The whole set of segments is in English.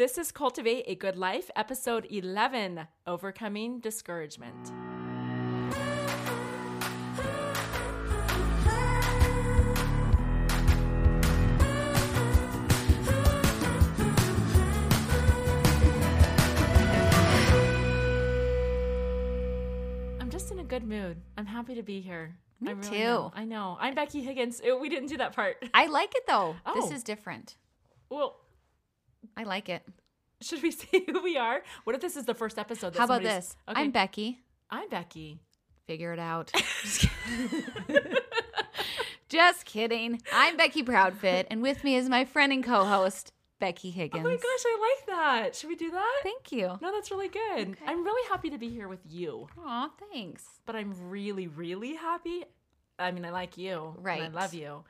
This is Cultivate a Good Life, episode 11 Overcoming Discouragement. I'm just in a good mood. I'm happy to be here. Me I really too. am. I know. I'm Becky Higgins. Uh, We didn't do that part. I like it though. This Oh. is different. Well, I like it. should we say who we are? What if this is the first episode? How about this? Okay. I'm Becky. I'm Becky. Figure it out. Just kidding. Just kidding. I'm Becky Proudfit, and with me is my friend and co-host Becky Higgins. Oh my gosh, I like that. Should we do that? Thank you. No, that's really good. Okay. I'm really happy to be here with you, Aw, thanks. but I'm really, really happy. I mean, I like you, and I love you,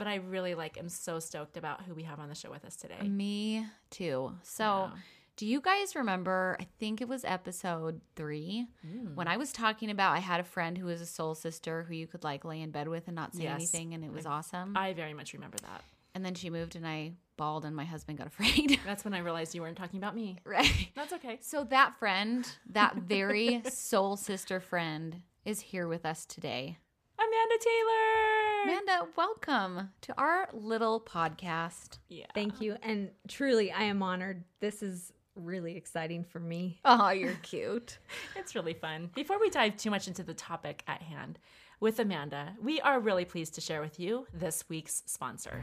but I really like. am so stoked about who we have on the show with us today. Me too. So, Yeah. do you guys remember? I think it was episode three Mm. when I was talking about I had a friend who was a soul sister who you could like lay in bed with and not say Yes. anything, and it was awesome. I very much remember that. and then she moved, and I bawled, and my husband got afraid. That's when I realized you weren't talking about me. right. That's okay. So that friend, that very soul sister friend, is here with us today. Amanda Taylor. Amanda, welcome to our little podcast. Yeah. Thank you. And truly, I am honored. This is really exciting for me. Oh, you're cute. It's really fun. Before we dive too much into the topic at hand with Amanda, we are really pleased to share with you this week's sponsor.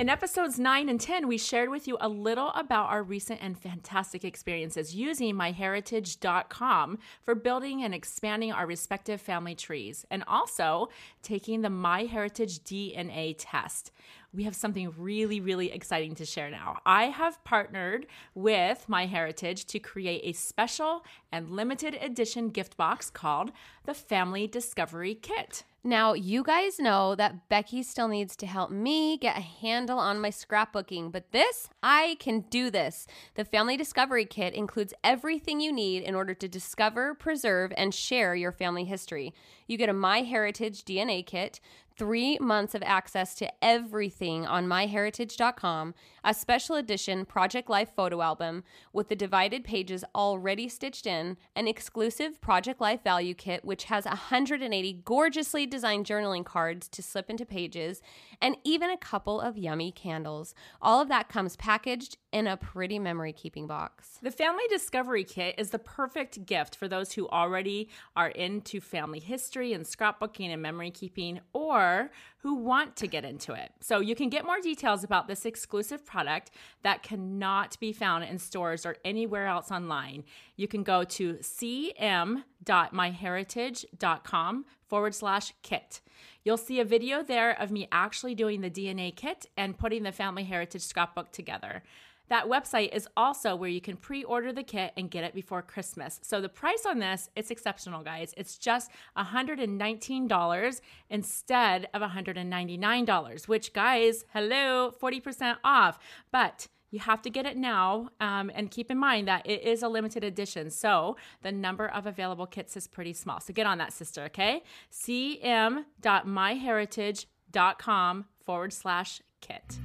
In episodes 9 and 10, we shared with you a little about our recent and fantastic experiences using myheritage.com for building and expanding our respective family trees and also taking the MyHeritage DNA test. We have something really, really exciting to share now. I have partnered with MyHeritage to create a special and limited edition gift box called the Family Discovery Kit. Now, you guys know that Becky still needs to help me get a handle on my scrapbooking, but this, I can do this. The Family Discovery Kit includes everything you need in order to discover, preserve, and share your family history. You get a MyHeritage DNA kit, three months of access to everything on myheritage.com, a special edition Project Life photo album with the divided pages already stitched in, an exclusive Project Life value kit, which has 180 gorgeously designed journaling cards to slip into pages, and even a couple of yummy candles. All of that comes packaged in a pretty memory keeping box. The Family Discovery Kit is the perfect gift for those who already are into family history and scrapbooking and memory keeping or who want to get into it. So you can get more details about this exclusive product that cannot be found in stores or anywhere else online. You can go to cm.myheritage.com forward slash kit. You'll see a video there of me actually doing the DNA kit and putting the family heritage scrapbook together. That website is also where you can pre-order the kit and get it before Christmas. So the price on this, it's exceptional, guys. It's just $119 instead of $199, which guys, hello, 40% off. But you have to get it now um, and keep in mind that it is a limited edition. So the number of available kits is pretty small. So get on that, sister, okay? cm.myheritage.com forward slash kit.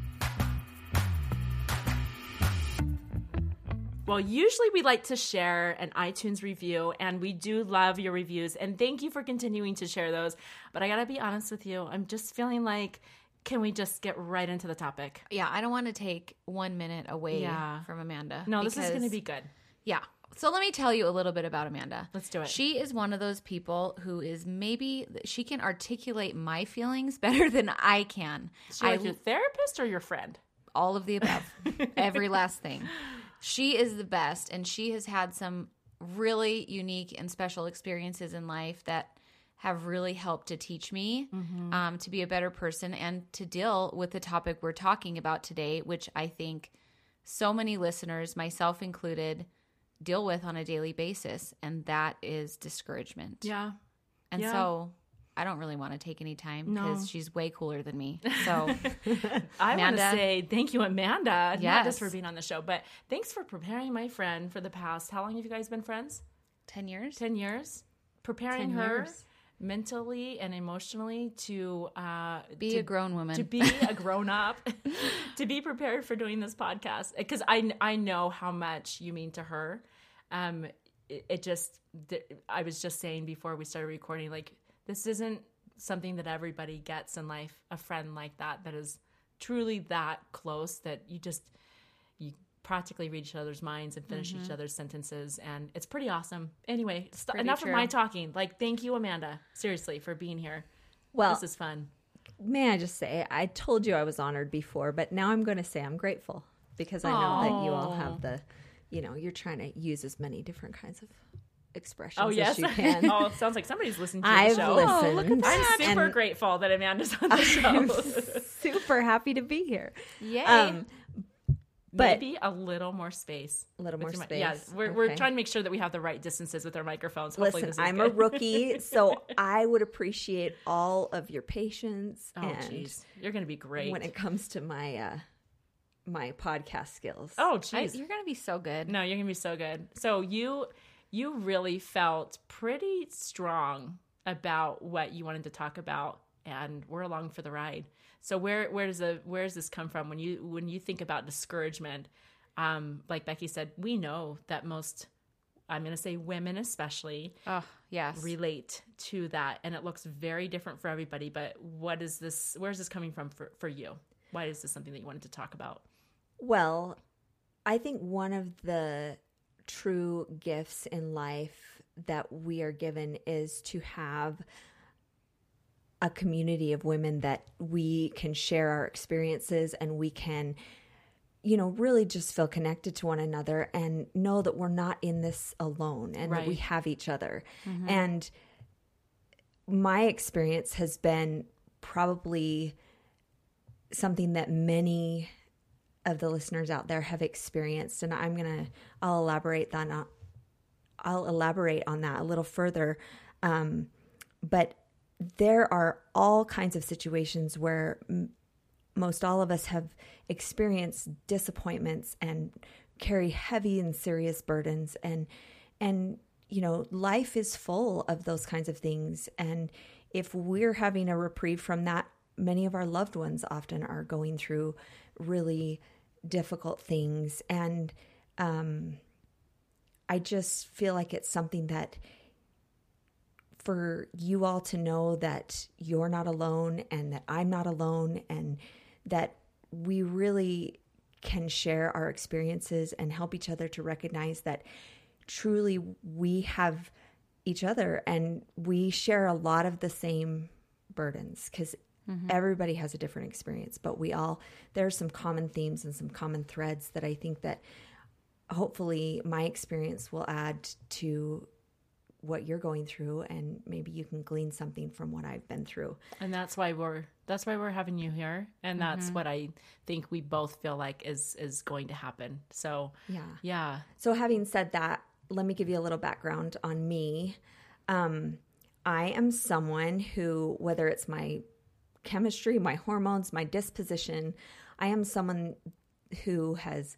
Well, usually we like to share an iTunes review, and we do love your reviews. And thank you for continuing to share those. But I gotta be honest with you, I'm just feeling like, can we just get right into the topic? Yeah, I don't want to take one minute away Yeah. from Amanda. No, this is gonna be good. Yeah. So let me tell you a little bit about Amanda. Let's do it. She is one of those people who is maybe she can articulate my feelings better than I can. Is she I like your therapist or your friend? all of the above, every last thing. She is the best, and she has had some really unique and special experiences in life that have really helped to teach me um, to be a better person and to deal with the topic we're talking about today, which I think so many listeners, myself included, deal with on a daily basis, and that is discouragement. Yeah. And yeah. so I don't really want to take any time because No. she's way cooler than me. So I want to say thank you, Amanda, not just Yes. for being on the show, but thanks for preparing my friend for the past. How long have you guys been friends? 10 years? 10 years? Preparing 10 her years. mentally and emotionally to uh, Be to, a grown woman. to be a grown up, to be prepared for doing this podcast because I I know how much you mean to her. Um, it, it just I was just saying before we started recording, like this isn't something that everybody gets in life. A friend like that that is truly that close that you just you practically read each other's minds and finish each mm-hmm. other's sentences and it's pretty awesome. Anyway st- enough true. of my talking. Like thank you amanda seriously for being here. Well, this is fun. may I just say, I told you I was honored before, but now I'm going to say I'm grateful because I know that you all have the, you know, you're trying to use as many different kinds of expressions oh yes as you can. oh it sounds like somebody's listening to I've the show listened. i'm super and grateful that amanda's on the I'm show super happy to be here. Yay. Um, but maybe a little more space a little more with space. mi- yeah we're, we're trying to make sure that we have the right distances with our microphones Hopefully Listen, this is I'm a rookie, so I would appreciate all of your patience oh and jeez you're gonna be great when it comes to my uh my podcast skills. oh jeez you're gonna be so good. No, you're gonna be so good. So you you really felt pretty strong about what you wanted to talk about, and we're along for the ride. So where where does the where does this come from when you when you think about discouragement? Um, like Becky said, we know that most I'm gonna say women especially Oh yes. relate to that, and it looks very different for everybody. But what is this? Where's this coming from for for you? Why is this something that you wanted to talk about? Well, I think one of the true gifts in life that we are given is to have a community of women that we can share our experiences and we can you know really just feel connected to one another and know that we're not in this alone and that we have each other. Mm-hmm. And my experience has been probably something that many of the listeners out there have experienced and i'm gonna i'll elaborate on i'll elaborate on that a little further. Um, but there are all kinds of situations where m- most all of us have experienced disappointments and carry heavy and serious burdens and and you know life is full of those kinds of things. And if we're having a reprieve from that many of our loved ones often are going through really difficult things. And um i just feel like it's something that for you all to know that you're not alone and that I'm not alone and that we really can share our experiences and help each other to recognize that truly we have each other and we share a lot of the same burdens. Because everybody has a different experience but we all there are some common themes and some common threads that i think that hopefully my experience will add to what you're going through and maybe you can glean something from what I've been through. and that's why we're that's why we're having you here and that's what i think we both feel like is is going to happen so Yeah. yeah So having said that, let me give you a little background on me. Um I am someone who whether it's my chemistry, my hormones, my disposition, I am someone who has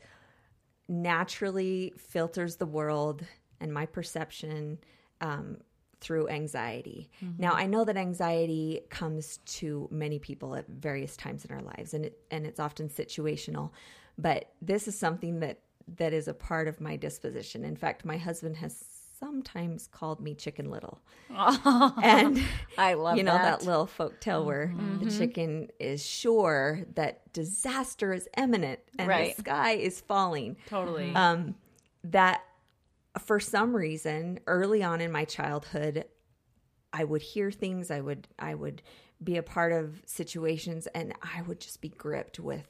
naturally filters the world and my perception um, through anxiety. Now, I know that anxiety comes to many people at various times in our lives, and it, and it's often situational. But this is something that that is a part of my disposition. In fact, my husband has sometimes called me Chicken Little, and I love you know that. that. little folk tale where the chicken is sure that disaster is imminent and Right. the sky is falling. Totally. Um, that for some reason early on in my childhood i would hear things i would i would be a part of situations and i would just be gripped with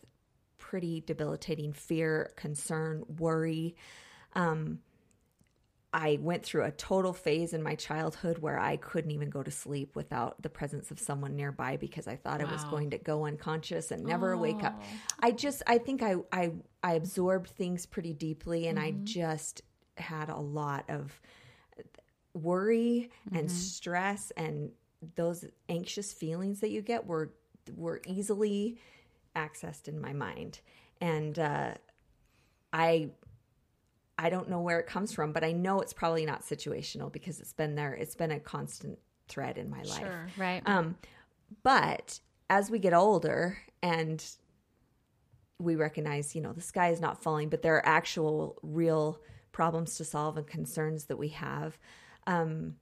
pretty debilitating fear concern worry. Um, I went through a total phase in my childhood where I couldn't even go to sleep without the presence of someone nearby because I thought I was going to go unconscious and never wake up. I just I think I I I absorbed things pretty deeply and I just had a lot of worry and stress and those anxious feelings that you get were were easily accessed in my mind. And uh I I don't know where it comes from, but I know it's probably not situational because it's been there. It's been a constant thread in my life. Sure. Right. Um, but as we get older and we recognize, you know, the sky is not falling, but there are actual real problems to solve and concerns that we have. Um,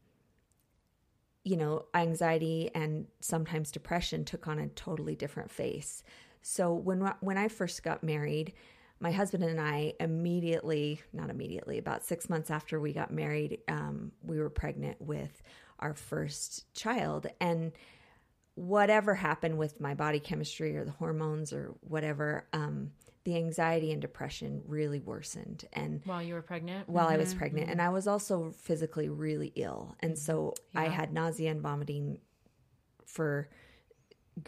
you know, anxiety and sometimes depression took on a totally different face. So when when I first got married, my husband and I immediately, not immediately, about six months after we got married, um, we were pregnant with our first child. And whatever happened with my body chemistry or the hormones or whatever, um, the anxiety and depression really worsened. And While you were pregnant? while I was pregnant, and I was also physically really ill, and so I had nausea and vomiting for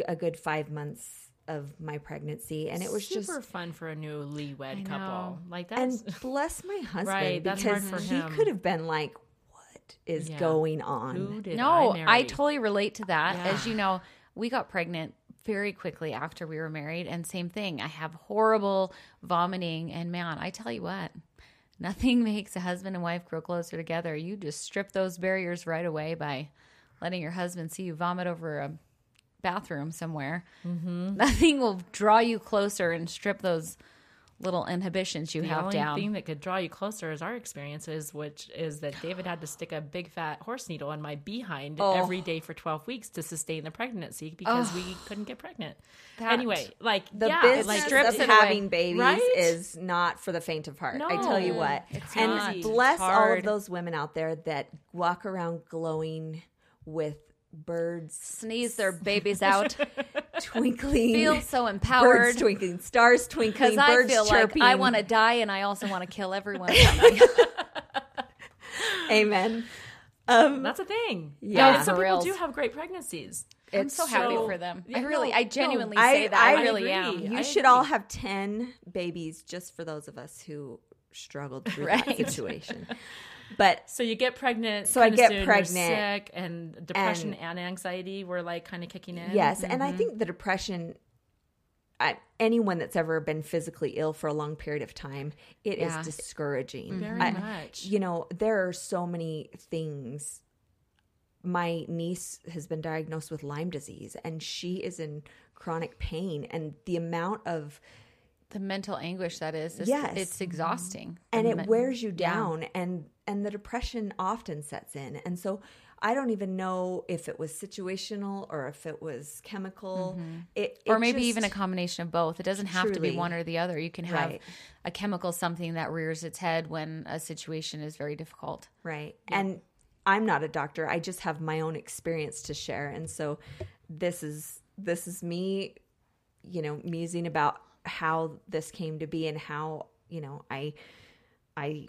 a good five months of my pregnancy, and it was super just fun for a newly wed couple. like that. and bless my husband Right, that's hard because for he him. could have been like, "What is Yeah. going on?" who did no, I, I, totally relate to that. Yeah. As you know, we got pregnant very quickly after we were married, and same thing. I have horrible vomiting, and man, I tell you what, nothing makes a husband and wife grow closer together. You just strip those barriers right away by letting your husband see you vomit over a bathroom somewhere. Mm-hmm. Nothing will draw you closer and strip those little inhibitions you the have only down. thing that could draw you closer is our experiences, which is that David had to stick a big fat horse needle in my behind Oh. every day for 12 weeks to sustain the pregnancy because we couldn't get pregnant. That- anyway, like The yeah, business like strips of it away. having babies Right? is not for the faint of heart. I tell you what. it's and not. bless It's all of those women out there that walk around glowing with birds Sneeze their babies out. twinkling. Feel so empowered, birds empowered. twinkling, stars twinkling, Because I birds feel chirping. like I want to die and I also want to kill everyone. Amen. Um, that's a thing. Yeah. and some people reals. do have great pregnancies. I'm so happy so- for them. Yeah, I really, no, I no. genuinely I- say that. I, I really agree. am. you I should agree. all have 10 babies just for those of us who struggled through that situation. But So you get pregnant. So I get soon, you're pregnant, sick, and depression and, anxiety were like kind of kicking in. Yes, and I mm-hmm. think the depression. I, anyone that's ever been physically ill for a long period of time, it is Yeah. discouraging. very I- much. You know, there are so many things. My niece has been diagnosed with Lyme disease, and she is in chronic pain, and the amount of The mental anguish that is, it's, Yes. it's exhausting. and it men- wears you yeah. down and and the depression often sets in and so i don't even know if it was situational or if it was chemical mm-hmm. it, Or maybe just- even a combination of both. It doesn't have to be one or the other. You can have Right. a chemical something that rears its head when a situation is very difficult. right and i'm not a doctor i just have my own experience to share and so this is this is me you know musing about how this came to be and how you know i i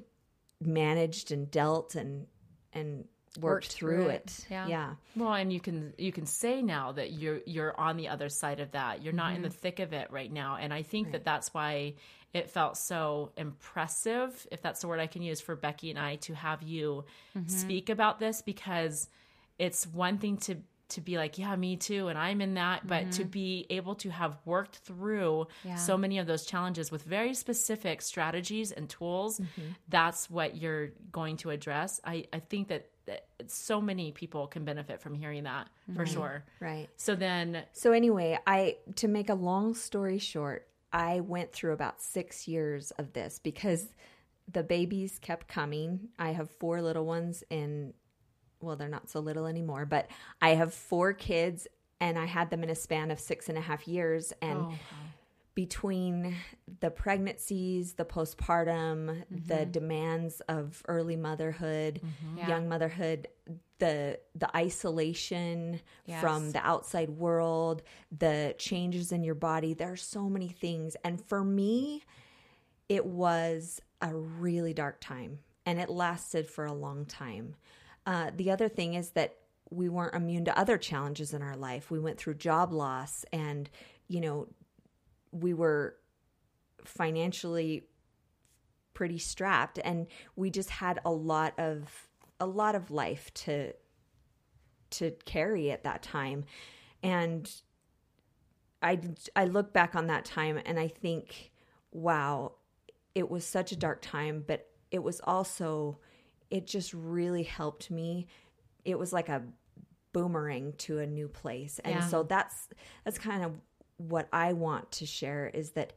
managed and dealt and and worked, Worked through, through it. it. Yeah. yeah Well, and you can you can say now that you're you're on the other side of that. You're not in Mm-hmm. the thick of it right now, and I think that that's why it felt so impressive, if that's the word I can use for Becky and I, to have you Mm-hmm. speak about this because it's one thing to to be like, yeah, me too, and I'm in that, but to be able to have worked through Yeah. so many of those challenges with very specific strategies and tools, Mm-hmm. that's what you're going to address. I, I think that, that so many people can benefit from hearing that for sure. right So then, So anyway, I to make a long story short, I went through about 6 years of this because the babies kept coming. I have four little ones and well, they're not so little anymore, but I have four kids and I had them in a span of six and a half years and oh, between the pregnancies, the postpartum, the mm-hmm. demands of early motherhood, mm-hmm. Yeah. young motherhood, the the isolation from the outside world, the changes in your body, there are so many things. And for me, it was a really dark time and it lasted for a long time. Uh, the other thing is that we weren't immune to other challenges in our life. We went through job loss and, you know, we were financially pretty strapped and we just had a lot of a lot of life to to carry at that time and i i look back on that time and i think wow it was such a dark time but it was also it just really helped me it was like a boomerang to a new place. And Yeah. so that's that's kind of what I want to share is that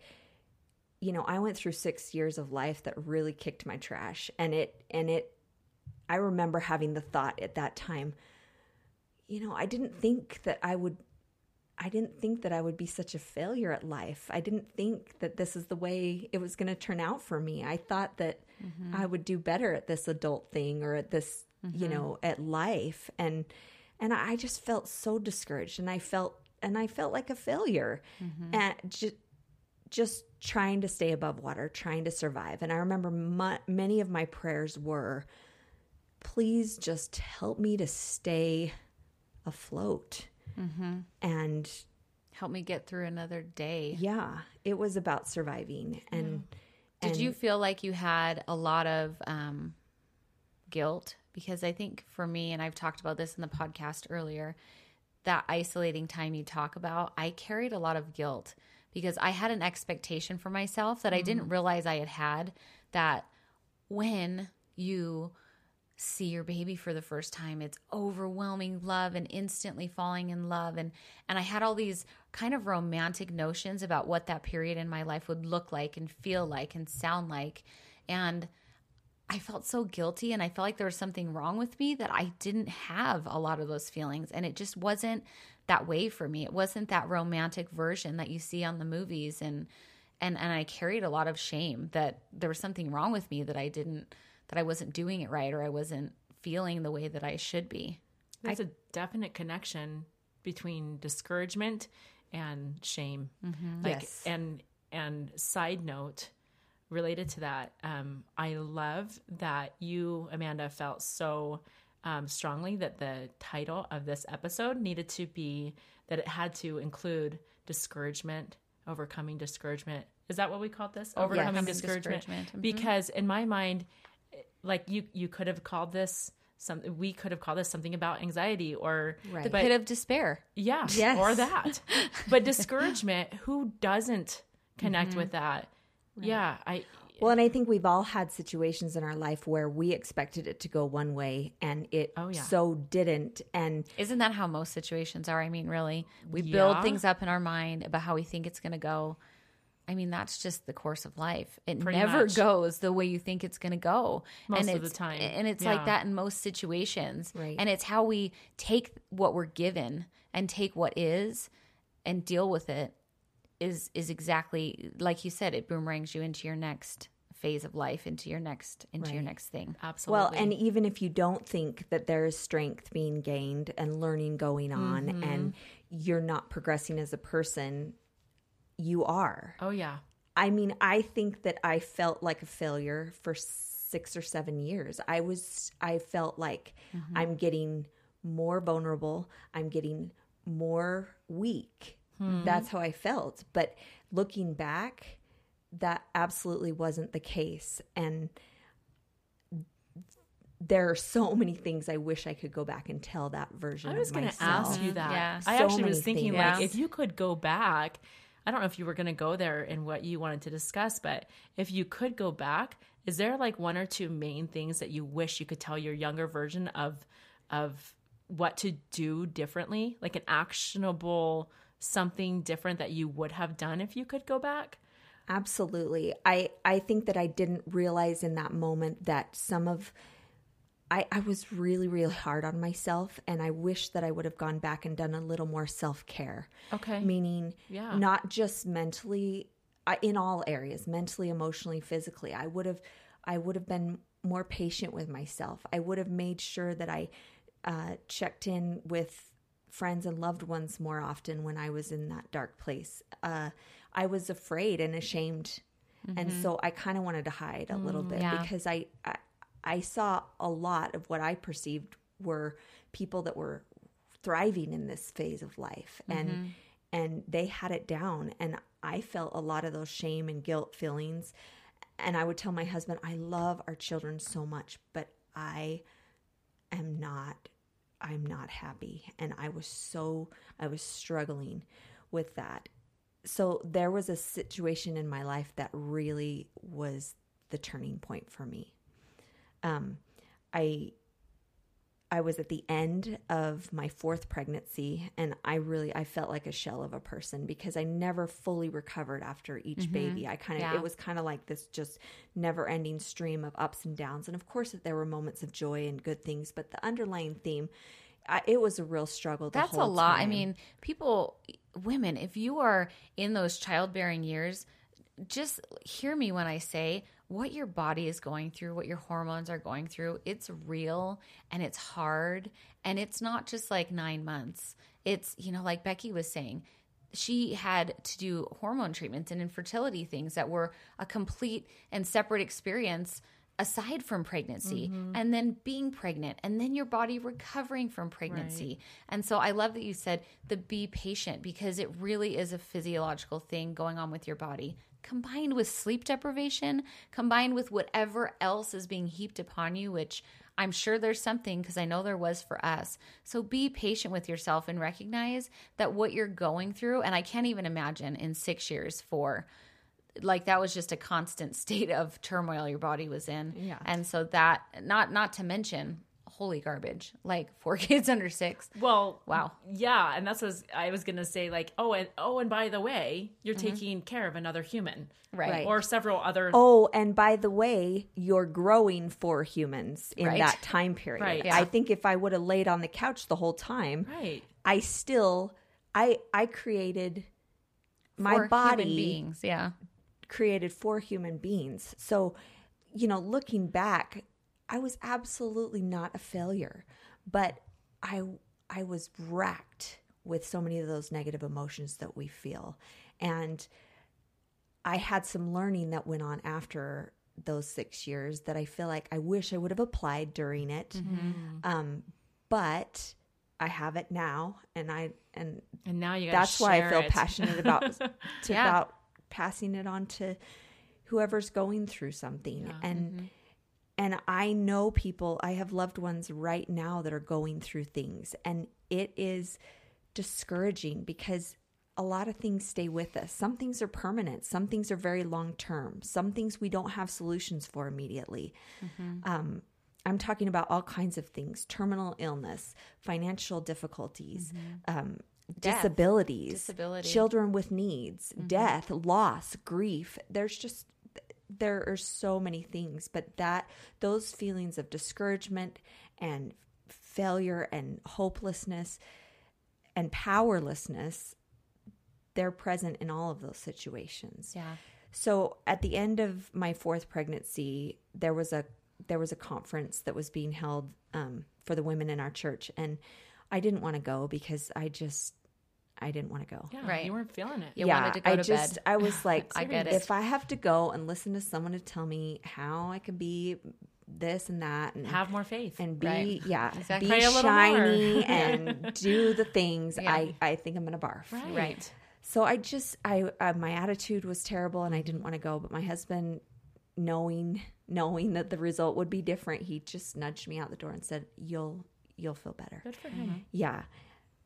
you know, I went through 6 years of life that really kicked my trash and it and it I remember having the thought at that time, you know, I didn't think that I would I didn't think that I would be such a failure at life. I didn't think that this is the way it was going to turn out for me. I thought that Mm-hmm. I would do better at this adult thing or at this, you mm-hmm. know, at life and and I just felt so discouraged and I felt and I felt like a failure. Mm-hmm. And just just trying to stay above water, trying to survive. And I remember mu many of my prayers were please just help me to stay afloat. And Help me get through another day. yeah, it was about surviving. And Did and you feel like you had a lot of um, guilt? Because I think for me, and I've talked about this in the podcast earlier, that isolating time you talk about, I carried a lot of guilt because I had an expectation for myself that I didn't realize I had had. That when you see your baby for the first time it's overwhelming love and instantly falling in love. And and I had all these kind of romantic notions about what that period in my life would look like and feel like and sound like. And I felt so guilty and I felt like there was something wrong with me that I didn't have a lot of those feelings. And it just wasn't that way for me. It wasn't that romantic version that you see on the movies. And and and I carried a lot of shame that there was something wrong with me that I didn't that I wasn't doing it right or I wasn't feeling the way that I should be. There's a definite connection between discouragement and shame. Like, Yes. and and side note related to that, um, I love that you, Amanda, felt so um, strongly that the title of this episode needed to be that it had to include discouragement, overcoming discouragement. Is that what we called this? Overcoming Overcoming discouragement. discouragement. Mhm. Because in my mind, like you, you could have called this some. We could have called this something about anxiety or Right. The but- pit of despair. yeah, Yes. or that. But discouragement, who doesn't connect Mm-hmm. with that? Yeah, I Well, and I think we've all had situations in our life where we expected it to go one way and it Oh, yeah. so didn't. And Isn't that how most situations are? I mean, really, we Yeah. build things up in our mind about how we think it's going to go. I mean, that's just the course of life. It Pretty never much. goes the way you think it's going to go. Most and of the it's, time. And it's Yeah. like that in most situations. Right. And it's how we take what we're given and take what is and deal with it is is exactly like you said it boomerangs you into your next phase of life into your next into your next thing absolutely. well, and even if you don't think that there is strength being gained and learning going on Mm-hmm. and you're not progressing as a person, you are. oh yeah, I mean, I think that I felt like a failure for six or seven years. I was, I felt like mm-hmm. I'm getting more vulnerable. I'm getting more weak. Hmm. That's how I felt. But looking back, that absolutely wasn't the case. And there are so many things I wish I could go back and tell that version I was going to ask you that. Yeah. I So actually was thinking things. like if you could go back. I don't know if you were going to go there and what you wanted to discuss, but if you could go back, is there like one or two main things that you wish you could tell your younger version of of what to do differently, like an actionable something different that you would have done if you could go back? Absolutely. I I think that I didn't realize in that moment that some of I, I was really, really hard on myself, and I wish that I would have gone back and done a little more self care. Okay. Meaning, Yeah. not just mentally, uh, in all areas, mentally, emotionally, physically. I would have, I would have been more patient with myself. I would have made sure that I uh, checked in with friends and loved ones more often when I was in that dark place. Uh, I was afraid and ashamed, and so I kind of wanted to hide a little bit yeah. because I, I I saw a lot of what I perceived were people that were thriving in this phase of life and mm-hmm. and they had it down. And I felt a lot of those shame and guilt feelings. And I would tell my husband I love our children so much but I am not I'm not happy. And I was so I was struggling with that. So there was a situation in my life that really was the turning point for me um, I I was at the end of my fourth pregnancy and I really I felt like a shell of a person because I never fully recovered after each baby. I kind of Yeah. it was kind of like this just never-ending stream of ups and downs and of course there were moments of joy and good things, but the underlying theme I, it was a real struggle. The That's a lot. I mean, people, women, if you are in those childbearing years, just hear me when I say what your body is going through, what your hormones are going through. It's real and it's hard. And it's not just like nine months. It's, you know, like Becky was saying, she had to do hormone treatments and infertility things that were a complete and separate experience aside from pregnancy Mm-hmm. and then being pregnant and then your body recovering from pregnancy. And so I love that you said the be patient because it really is a physiological thing going on with your body combined with sleep deprivation, combined with whatever else is being heaped upon you, which I'm sure there's something because I know there was for us. So be patient with yourself and recognize that what you're going through, and I can't even imagine in six years for like that was just a constant state of turmoil your body was in. Yeah. And so that not not to mention holy garbage. Like four kids under six. Well, Wow. Yeah, and that's what I was, gonna say. Like, oh, and oh, and by the way, you're mm-hmm. taking care of another human, Right. Right. Or several other. Oh, and by the way, you're growing for humans in Right. that time period. Right. Yeah. I think if I would have laid on the couch the whole time, Right. I still I I created my For body human beings. Yeah. created for human beings. So, you know, looking back, I was absolutely not a failure, but I I was racked with so many of those negative emotions that we feel. And I had some learning that went on after those 6 years that I feel like I wish I would have applied during it. Um but I have it now and I and And now you. That's why I feel it. passionate about to, Yeah. about passing it on to whoever's going through something and and I know people I have loved ones right now that are going through things and it is discouraging because a lot of things stay with us. Some things are permanent, some things are very long term. Some things we don't have solutions for immediately. Um I'm talking about all kinds of things terminal illness, financial difficulties, um, Death. disabilities, Disability. children with needs, death, loss, grief. There's just, there are so many things, but that, those feelings of discouragement and failure and hopelessness and powerlessness, they're present in all of those situations. Yeah. So at the end of my fourth pregnancy, there was a there was a conference that was being held um, for the women in our church, and I didn't want to go because I just I didn't want to go. Yeah, Right. You weren't feeling it. You wanted to go I to just bed. I was like, I get it. if I have to go and listen to someone to tell me how I can be this and that and Have more faith. and be Right. yeah Exactly. be Pray shiny and do the things Yeah. I I think I'm gonna barf. right. Right. So I just I uh, my attitude was terrible and I didn't want to go, but my husband knowing knowing that the result would be different, he just nudged me out the door and said, "You'll you'll feel better." Good for him. Yeah.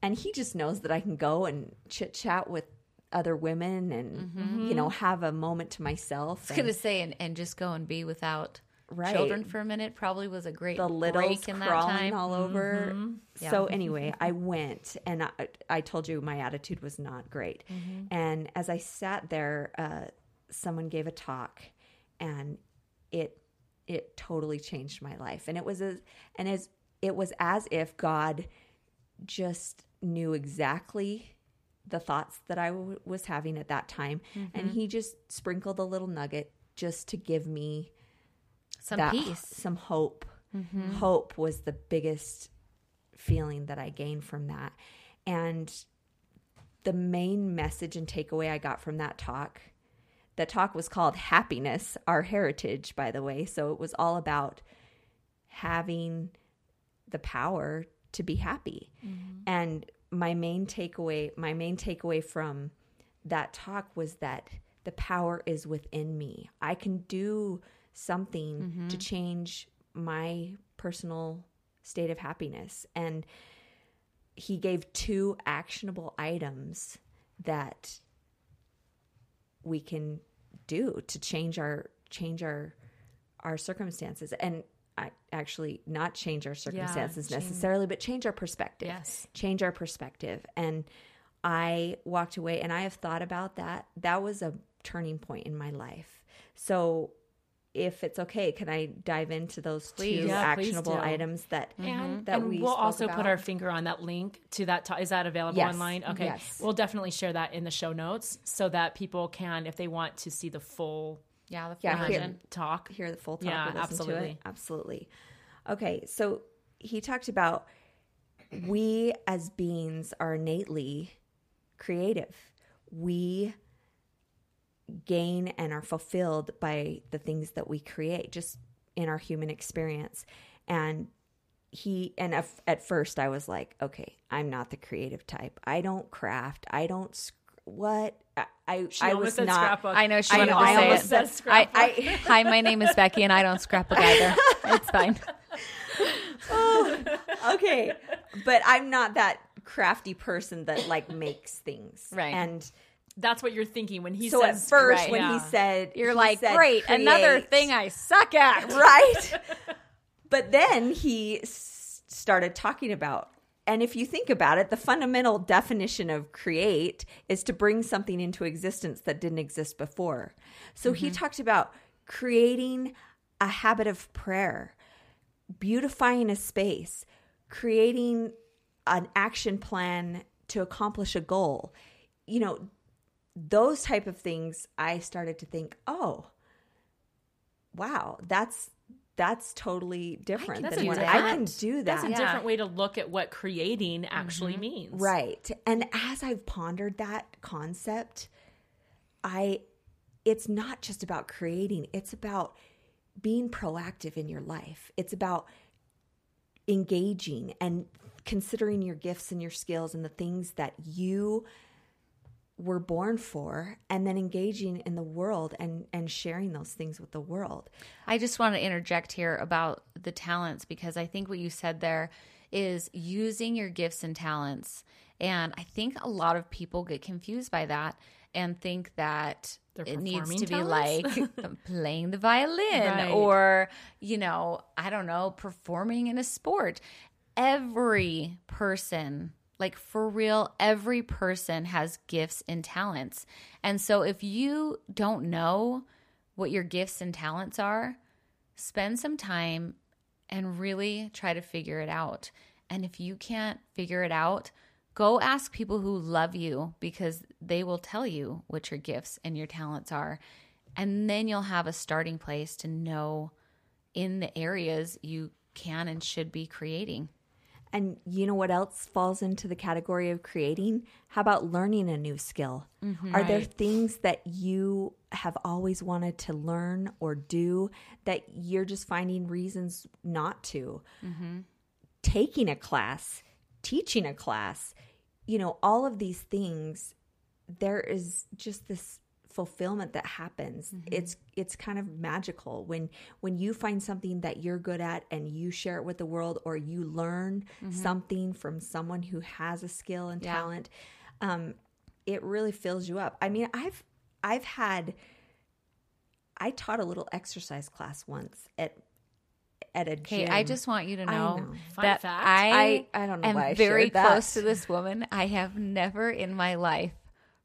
And he just knows that I can go and chit chat with other women and mm-hmm. you know have a moment to myself. I was and gonna say and, and just go and be without Right. children for a minute probably was a great the littles break in that crawling time. all over. Mm-hmm. Yeah. So anyway, I went and I, I told you my attitude was not great. Mm-hmm. And as I sat there, uh, someone gave a talk, and it it totally changed my life. And it was as and as it was as if God just knew exactly the thoughts that I w- was having at that time, and mm-hmm. He just sprinkled a little nugget just to give me Some that peace. some hope. Mm-hmm. Hope was the biggest feeling that I gained from that. And the main message and takeaway I got from that talk, the talk was called Happiness, Our Heritage, by the way. So it was all about having the power to be happy. Mm-hmm. And my main takeaway, my main takeaway from that talk was that the power is within me. I can do something mm-hmm. to change my personal state of happiness. And he gave two actionable items that we can do to change our change our our circumstances and actually not change our circumstances change- necessarily, but change our perspective. Yes. Change our perspective. And I walked away and I have thought about that. That was a turning point in my life. So if it's okay, can I dive into those Please. two Yeah, actionable items that And, that and we we'll spoke also put our finger on that link to that. To- is that available Yes. online? Okay. Yes. We'll definitely share that in the show notes so that people can, if they want to see the full Yeah, the Yeah, full here- version. talk. hear the full talk Yeah, or listen to absolutely. Absolutely. Okay, so he talked about we as beings are innately creative. We gain and are fulfilled by the things that we create just in our human experience. And he and at, at first I was like, okay, I'm not the creative type. I don't craft. I don't sc- what I I, She I almost was said not scrapbook. I know she I wanted know, to I say almost it. said I, scrapbook. I hi, my name is Becky, and I don't scrapbook either. It's fine. okay but i'm not that crafty person that like makes things Right. and That's what you're thinking when he so at says. first right, when yeah. he said You're he like, said great, another thing I suck at. right but then he s- started talking about and if you think about it the fundamental definition of create is to bring something into existence that didn't exist before so he mm-hmm. talked about creating a habit of prayer beautifying a space, creating an action plan to accomplish a goal. You know, those type of things I started to think, "Oh, wow, that's that's totally different That's than a what I can do that." That's a Yeah. different way to look at what creating actually mm-hmm. means. Right. And as I've pondered that concept, I it's not just about creating, it's about being proactive in your life. It's about engaging and considering your gifts and your skills and the things that you were born for and then engaging in the world and and sharing those things with the world. I just want to interject here about the talents because I think what you said there is using your gifts and talents. And I think a lot of people get confused by that and think that it needs performing to be like playing the violin Right. or, you know, I don't know, performing in a sport. Every person like for real, every person has gifts and talents. And so if you don't know what your gifts and talents are, spend some time and really try to figure it out. And if you can't figure it out, go ask people who love you because they will tell you what your gifts and your talents are. And then you'll have a starting place to know in the areas you can and should be creating. And you know what else falls into the category of creating? How about learning a new skill? Mm-hmm. Are there things that you have always wanted to learn or do that you're just finding reasons not to? Mm-hmm. Taking a class, teaching a class, you know, all of these things, there is just this fulfillment that happens it's it's kind of magical when when you find something that you're good at and you share it with the world or you learn something from someone who has a skill and Yeah. talent um it really fills you up i mean i've i've had i taught a little exercise class once at at a Okay, gym. I just want you to know, know. That fact. I, I- I don't know am why I very close to this woman. I have never in my life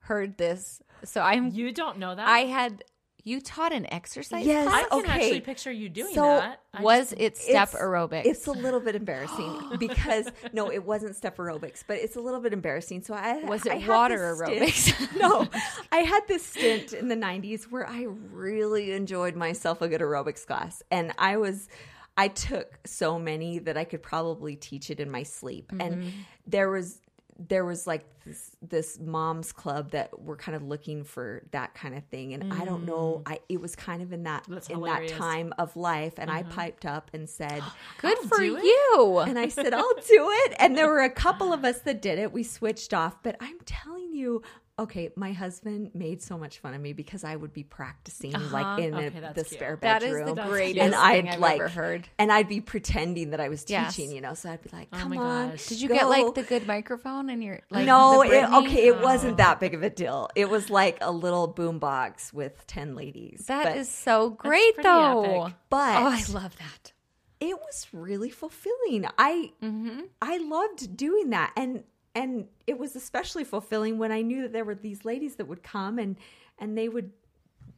heard this. So I'm You don't know that? I had you taught an exercise Yes. I can okay. actually picture you doing So, that. I Was just- it step It's- aerobics? It's a little bit embarrassing because no, it wasn't step aerobics, but it's a little bit embarrassing. So I Was it had water this stint- aerobics? no, I had this stint in the '90s where I really enjoyed myself a good aerobics class, and I was. I took so many that I could probably teach it in my sleep, Mm-hmm. and there was there was like this, this moms club that were kind of looking for that kind of thing and i don't know mm. i it was kind of in that That's in hilarious. that time of life and i mm-hmm. piped up and said Good I'll for you. and I said, I'll do it. And there were a couple of us that did it. We switched off. But I'm telling you, okay, my husband made so much fun of me because I would be practicing like in Okay, a- the cute. spare That is bedroom. the greatest and I'd I've like, ever heard. and I'd be pretending that I was Yes. teaching, you know. So I'd be like, Oh "Come my on, gosh. Did you go." get like the good microphone in your like no, it, okay, it wasn't that big of a deal. It was like a little boom box with ten ladies. That but, is so great though. epic. but oh, I love that. it was really fulfilling. I Mm-hmm. I loved doing that and and it was especially fulfilling when I knew that there were these ladies that would come and and they would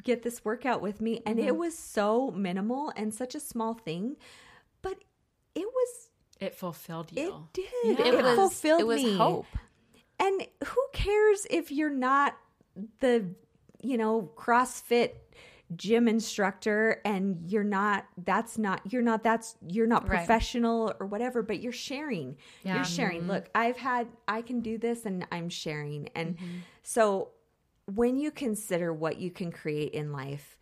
get this workout with me and Mm-hmm. it was so minimal and such a small thing but it was It fulfilled you it you. did Yeah. it, It was fulfilled it was me hope. and who cares if you're not the you know CrossFit gym instructor and you're not that's not you're not that's you're not Right. professional or whatever but you're sharing. Yeah. you're sharing mm-hmm. look i've had i can do this and i'm sharing. And mm-hmm. so when you consider what you can create in life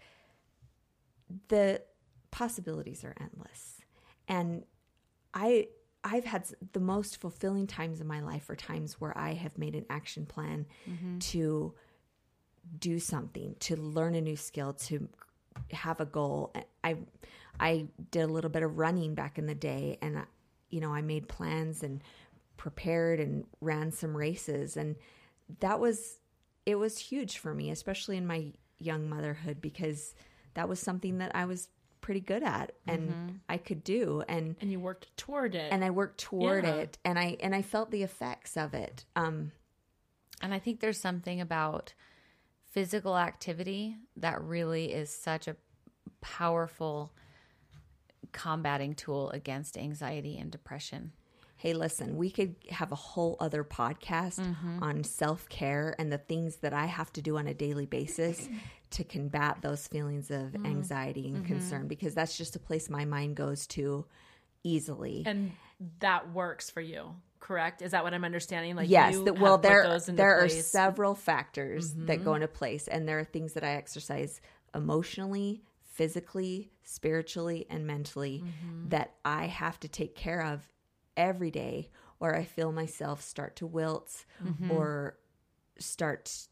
the possibilities are endless. And i i've had the most fulfilling times in my life are times where i have made an action plan mm-hmm. to do something to learn a new skill to have a goal i i did a little bit of running back in the day and you know i made plans and prepared and ran some races and that was it was huge for me especially in my young motherhood because that was something that i was pretty good at and i could do and And you worked toward it. and i worked toward Yeah. it and i and i felt the effects of it um And I think there's something about physical activity that really is such a powerful combating tool against anxiety and depression. hey, listen, we could have a whole other podcast mm-hmm. on self care and the things that I have to do on a daily basis to combat those feelings of mm-hmm. anxiety and mm-hmm. concern because that's just a place my mind goes to easily. and that works for you, correct? Is that what I'm understanding? Like yes, you the, well, there there are place. Mm-hmm. several factors that go into place, and there are things that I exercise emotionally, physically, spiritually, and mentally Mm-hmm. that I have to take care of every day, or I feel myself start to wilt Mm-hmm. or start.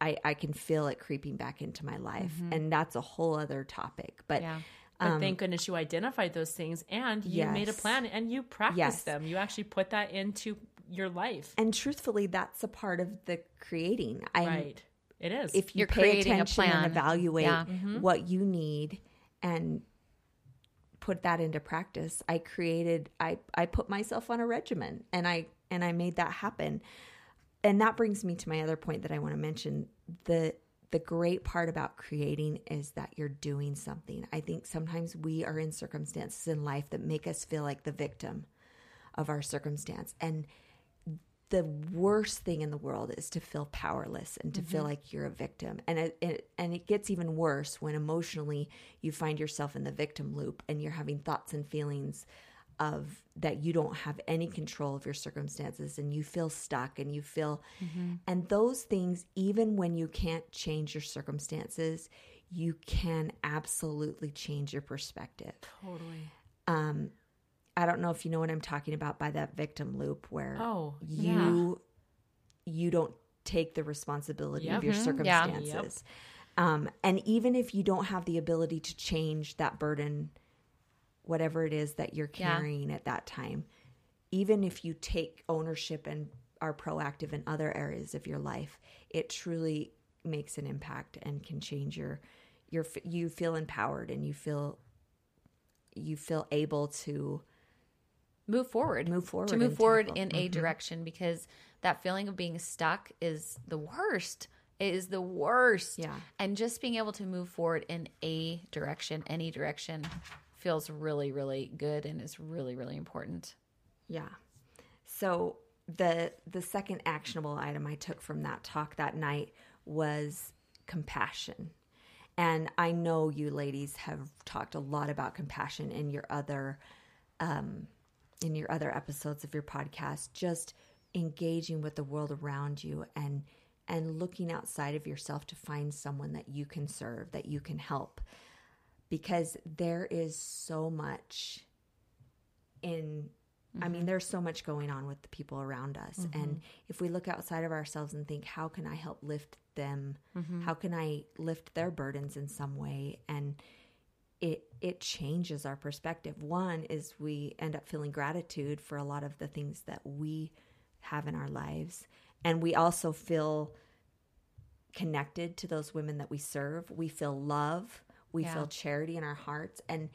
I, I can feel it creeping back into my life, Mm-hmm. and that's a whole other topic. But Yeah. But thank goodness you identified those things and you made a Um, plan and you practiced Yes. them. You actually put that into your life. and truthfully, that's a part of the creating. I right. It is. if you You're pay creating a attention and plan. evaluate Yeah. what you need and put that into practice i created i i put myself on a regimen and i and i made that happen and that brings me to my other point that i want to mention the the great part about creating is that you're doing something. I think sometimes we are in circumstances in life that make us feel like the victim of our circumstance. And the worst thing in the world is to feel powerless and to feel mm-hmm. like you're a victim. And it, it and it gets even worse when emotionally you find yourself in the victim loop and you're having thoughts and feelings of that you don't have any control of your circumstances and you feel stuck and you feel and those things even when you can't change your circumstances you can absolutely change your perspective. Totally. um i don't know if you know what i'm talking about by that victim loop where Oh, you you don't take the responsibility of your Yeah. circumstances. Um, and even if you don't have the ability to change that burden whatever it is that you're Yeah. carrying at that time even if you take ownership and are proactive in other areas of your life it truly makes an impact and can change your your you feel empowered and you feel you feel able to move forward Move forward to move forward tackle. in a mm-hmm. direction because that feeling of being stuck is the worst it is the worst Yeah. and just being able to move forward in a direction any direction feels really really good and is really really important Yeah. So the the second actionable item I took from that talk that night was compassion. And I know you ladies have talked a lot about compassion in your other um in your other episodes of your podcast just engaging with the world around you and and looking outside of yourself to find someone that you can serve, that you can help. Because there is so much in I mean, mm-hmm. there's so much going on with the people around us. Mm-hmm. And if we look outside of ourselves and think, how can I help lift them? Mm-hmm. How can I lift their burdens in some way? And it it changes our perspective. One is we end up feeling gratitude for a lot of the things that we have in our lives. And we also feel connected to those women that we serve. We feel love. We Yeah. feel charity in our hearts. And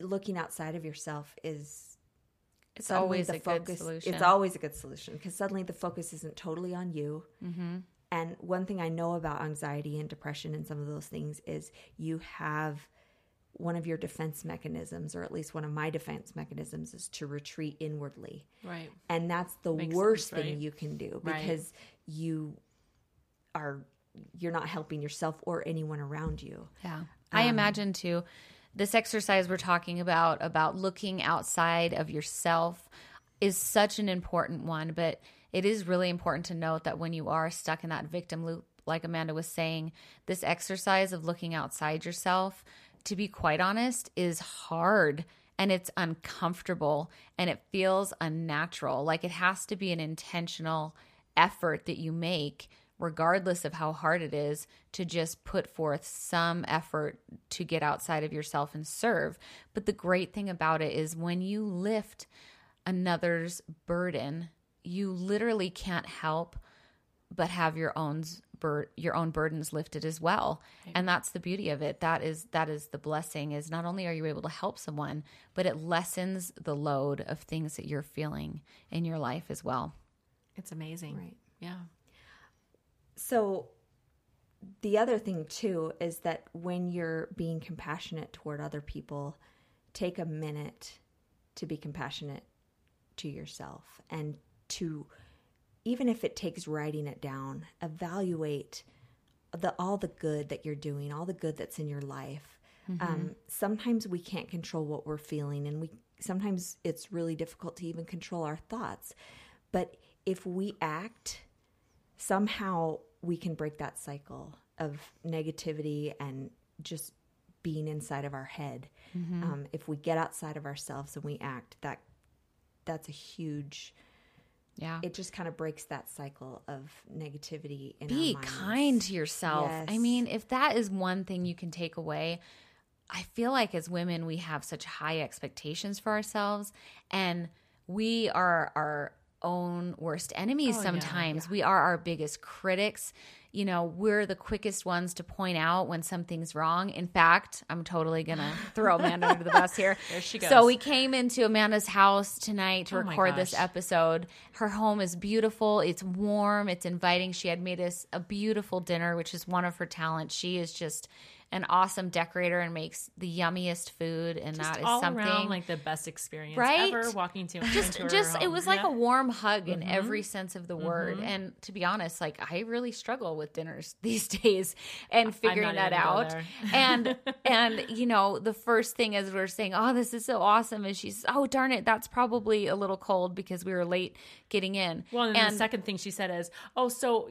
looking outside of yourself is It's always the a focus, good solution. It's always a good solution because suddenly the focus isn't totally on you. Mm-hmm. And one thing I know about anxiety and depression and some of those things is you have one of your defense mechanisms, or at least one of my defense mechanisms, is to retreat inwardly. Right. And that's the Makes worst sense, thing you can do Right. because you are you're not helping yourself or anyone around you. Yeah. I um, imagine too this exercise we're talking about about looking outside of yourself is such an important one, but it is really important to note that when you are stuck in that victim loop like Amanda was saying, this exercise of looking outside yourself, to be quite honest, is hard and it's uncomfortable and it feels unnatural. Like it has to be an intentional effort that you make regardless of how hard it is, to just put forth some effort to get outside of yourself and serve. But the great thing about it is when you lift another's burden, you literally can't help but have your own bur- your own burdens lifted as well. And that's the beauty of it. That is that is the blessing is not only are you able to help someone, but it lessens the load of things that you're feeling in your life as well. It's amazing. Right. Yeah. So the other thing too is that when you're being compassionate toward other people, take a minute to be compassionate to yourself and to even if it takes writing it down, evaluate the all the good that you're doing, all the good that's in your life. Um, sometimes we can't control what we're feeling, and we sometimes it's really difficult to even control our thoughts. But if we act somehow we can break that cycle of negativity and just being inside of our head. Um, if we get outside of ourselves and we act, that that's a huge. Yeah. It just kind of breaks that cycle of negativity. In be kind to yourself. I mean, if that is one thing you can take away, I feel like as women we have such high expectations for ourselves and we are our own worst enemies Oh, yeah, sometimes. We are our biggest critics. You know, we're the quickest ones to point out when something's wrong. In fact, I'm totally going to throw Amanda under the bus here. There she goes. So we came into Amanda's house tonight to Oh record this episode. Her home is beautiful. It's warm. It's inviting. She had made us a beautiful dinner, which is one of her talents. She is just an awesome decorator and makes the yummiest food, and Just that is all something around like the best experience Right? ever walking to just just it was like Yeah. a warm hug in Mm-hmm. every sense of the word and to be honest like i really struggle with dinners these days and figuring that out and and you know the first thing as we're saying oh this is so awesome is she's oh darn it that's probably a little cold because we were late getting in Well, and, and the second thing she said is, "Oh, so."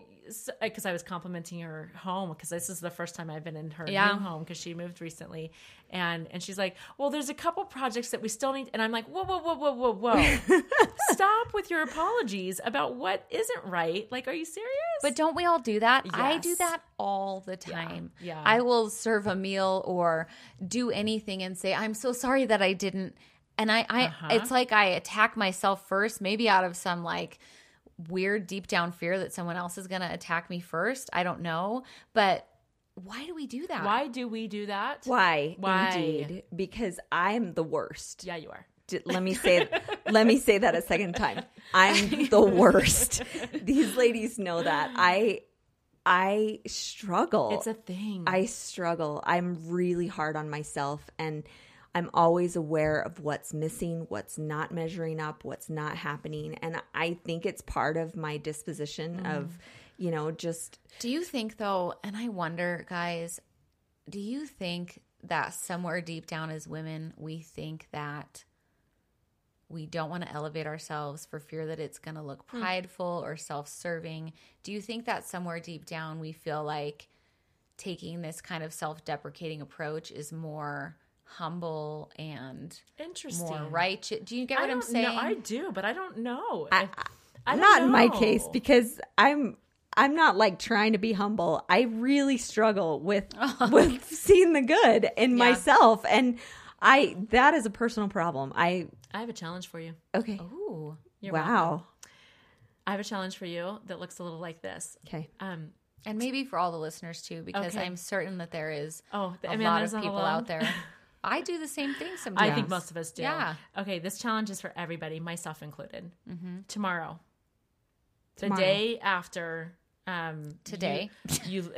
Because I was complimenting her home because this is the first time I've been in her Yeah. new home because she moved recently, and and she's like, "Well, there's a couple projects that we still need," and I'm like, "Whoa, whoa, whoa, whoa, whoa, whoa! Stop with your apologies about what isn't right. Like, are you serious?" But don't we all do that? I do that all the time. yeah. I will serve a meal or do anything and say, I'm so sorry that I didn't. And I, I Uh-huh. it's like I attack myself first, maybe out of some like weird deep down fear that someone else is going to attack me first. I don't know. But why do we do that? why do we do that? Why? Why? Indeed, because I'm the worst. Yeah, you are. D- let me say let me say that a second time. I'm the worst. These ladies know that. I I struggle. It's a thing. I struggle. I'm really hard on myself and I'm always aware of what's missing, what's not measuring up, what's not happening. And I think it's part of my disposition mm. of, you know, just Do you think though, and I wonder, guys, do you think that somewhere deep down as women, we think that we don't want to elevate ourselves for fear that it's going to look hmm. prideful or self serving? Do you think that somewhere deep down we feel like taking this kind of self deprecating approach is more humble and Interesting. more righteous? Do you get what I'm saying? know. I do, but I don't know. I, If- I don't not in my case because I'm I'm not like trying to be humble. I really struggle with with seeing the good in myself and I that is a personal problem. I I have a challenge for you. okay. Ooh. You're wow. welcome. I have a challenge for you that looks a little like this. Okay. Um, And maybe for all the listeners too, because Okay. I'm certain that there is Oh, the a lot of people alone? out there. I do the same thing sometimes. I think most of us do. Yeah. Okay, this challenge is for everybody, myself included. Tomorrow, the day after um, Today. you. you,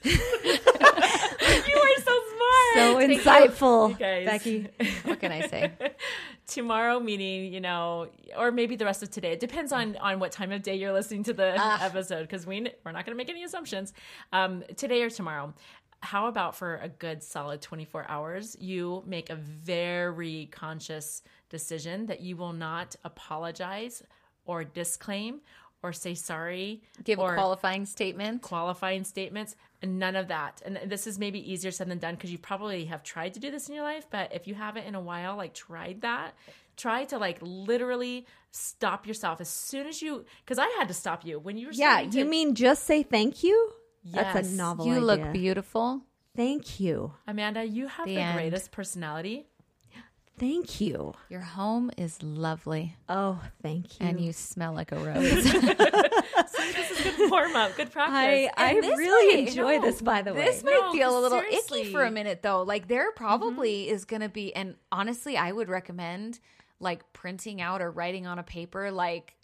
you are so smart. So Thank insightful. Becky. What can I say? tomorrow meaning you know or maybe the rest of today it depends on on what time of day you're listening to the episode because we we're not going to make any assumptions um today or tomorrow how about for a good solid 24 hours you make a very conscious decision that you will not apologize or disclaim or say sorry Give or a qualifying statement. qualifying statements none of that and this is maybe easier said than done because you probably have tried to do this in your life but if you haven't in a while like tried that try to like literally stop yourself as soon as you because i had to stop you when you were Yeah, to, you mean just say thank you? That's Yes. a novel You idea. look beautiful. Thank you. amanda you have The the, greatest personality Thank you. Your home is lovely, Oh, thank you. and you smell like a rose. this is good warm up good practice I, I really might- enjoy no, this, by the way. this might No, feel a little icky for a minute, though. Like there mm-hmm. probably is going to be, and honestly, I would recommend like printing out or writing on a paper. Like,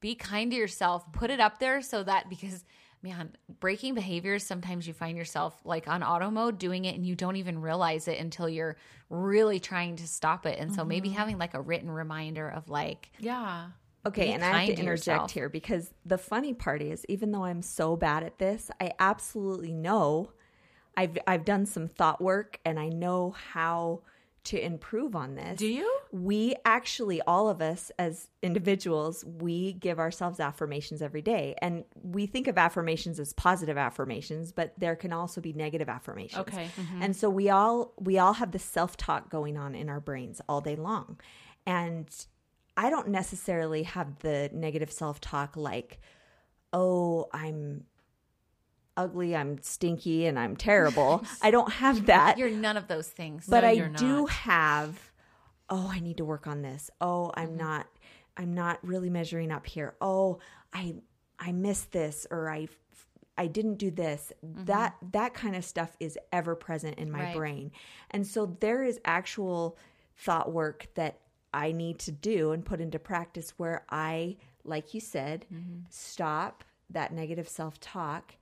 be kind to yourself. Put it up there so that because man, breaking behaviors, sometimes you find yourself like on auto mode doing it and you don't even realize it until you're really trying to stop it. And so maybe mm-hmm. having like a written reminder of like, yeah Okay, and I have kind to to interject yourself. here because the funny part is, even though I'm so bad at this, I absolutely know I've I've done some thought work and I know how to improve on this. do you We actually, all of us as individuals, we give ourselves affirmations every day, and we think of affirmations as positive affirmations, but there can also be negative affirmations. Okay. Mm-hmm. And so we all we all have the self talk going on in our brains all day long, and I don't necessarily have the negative self talk like, oh, I'm ugly, I'm stinky, and I'm terrible. I don't have that you're none of those things. but No, I do not. have oh I need to work on this. Oh, I'm Mm-hmm. not I'm not really measuring up here. Oh, I I missed this or I I didn't do this. That that kind of stuff is ever present in my Right. brain. And so there is actual thought work that I need to do and put into practice where I like you said stop that negative self-talk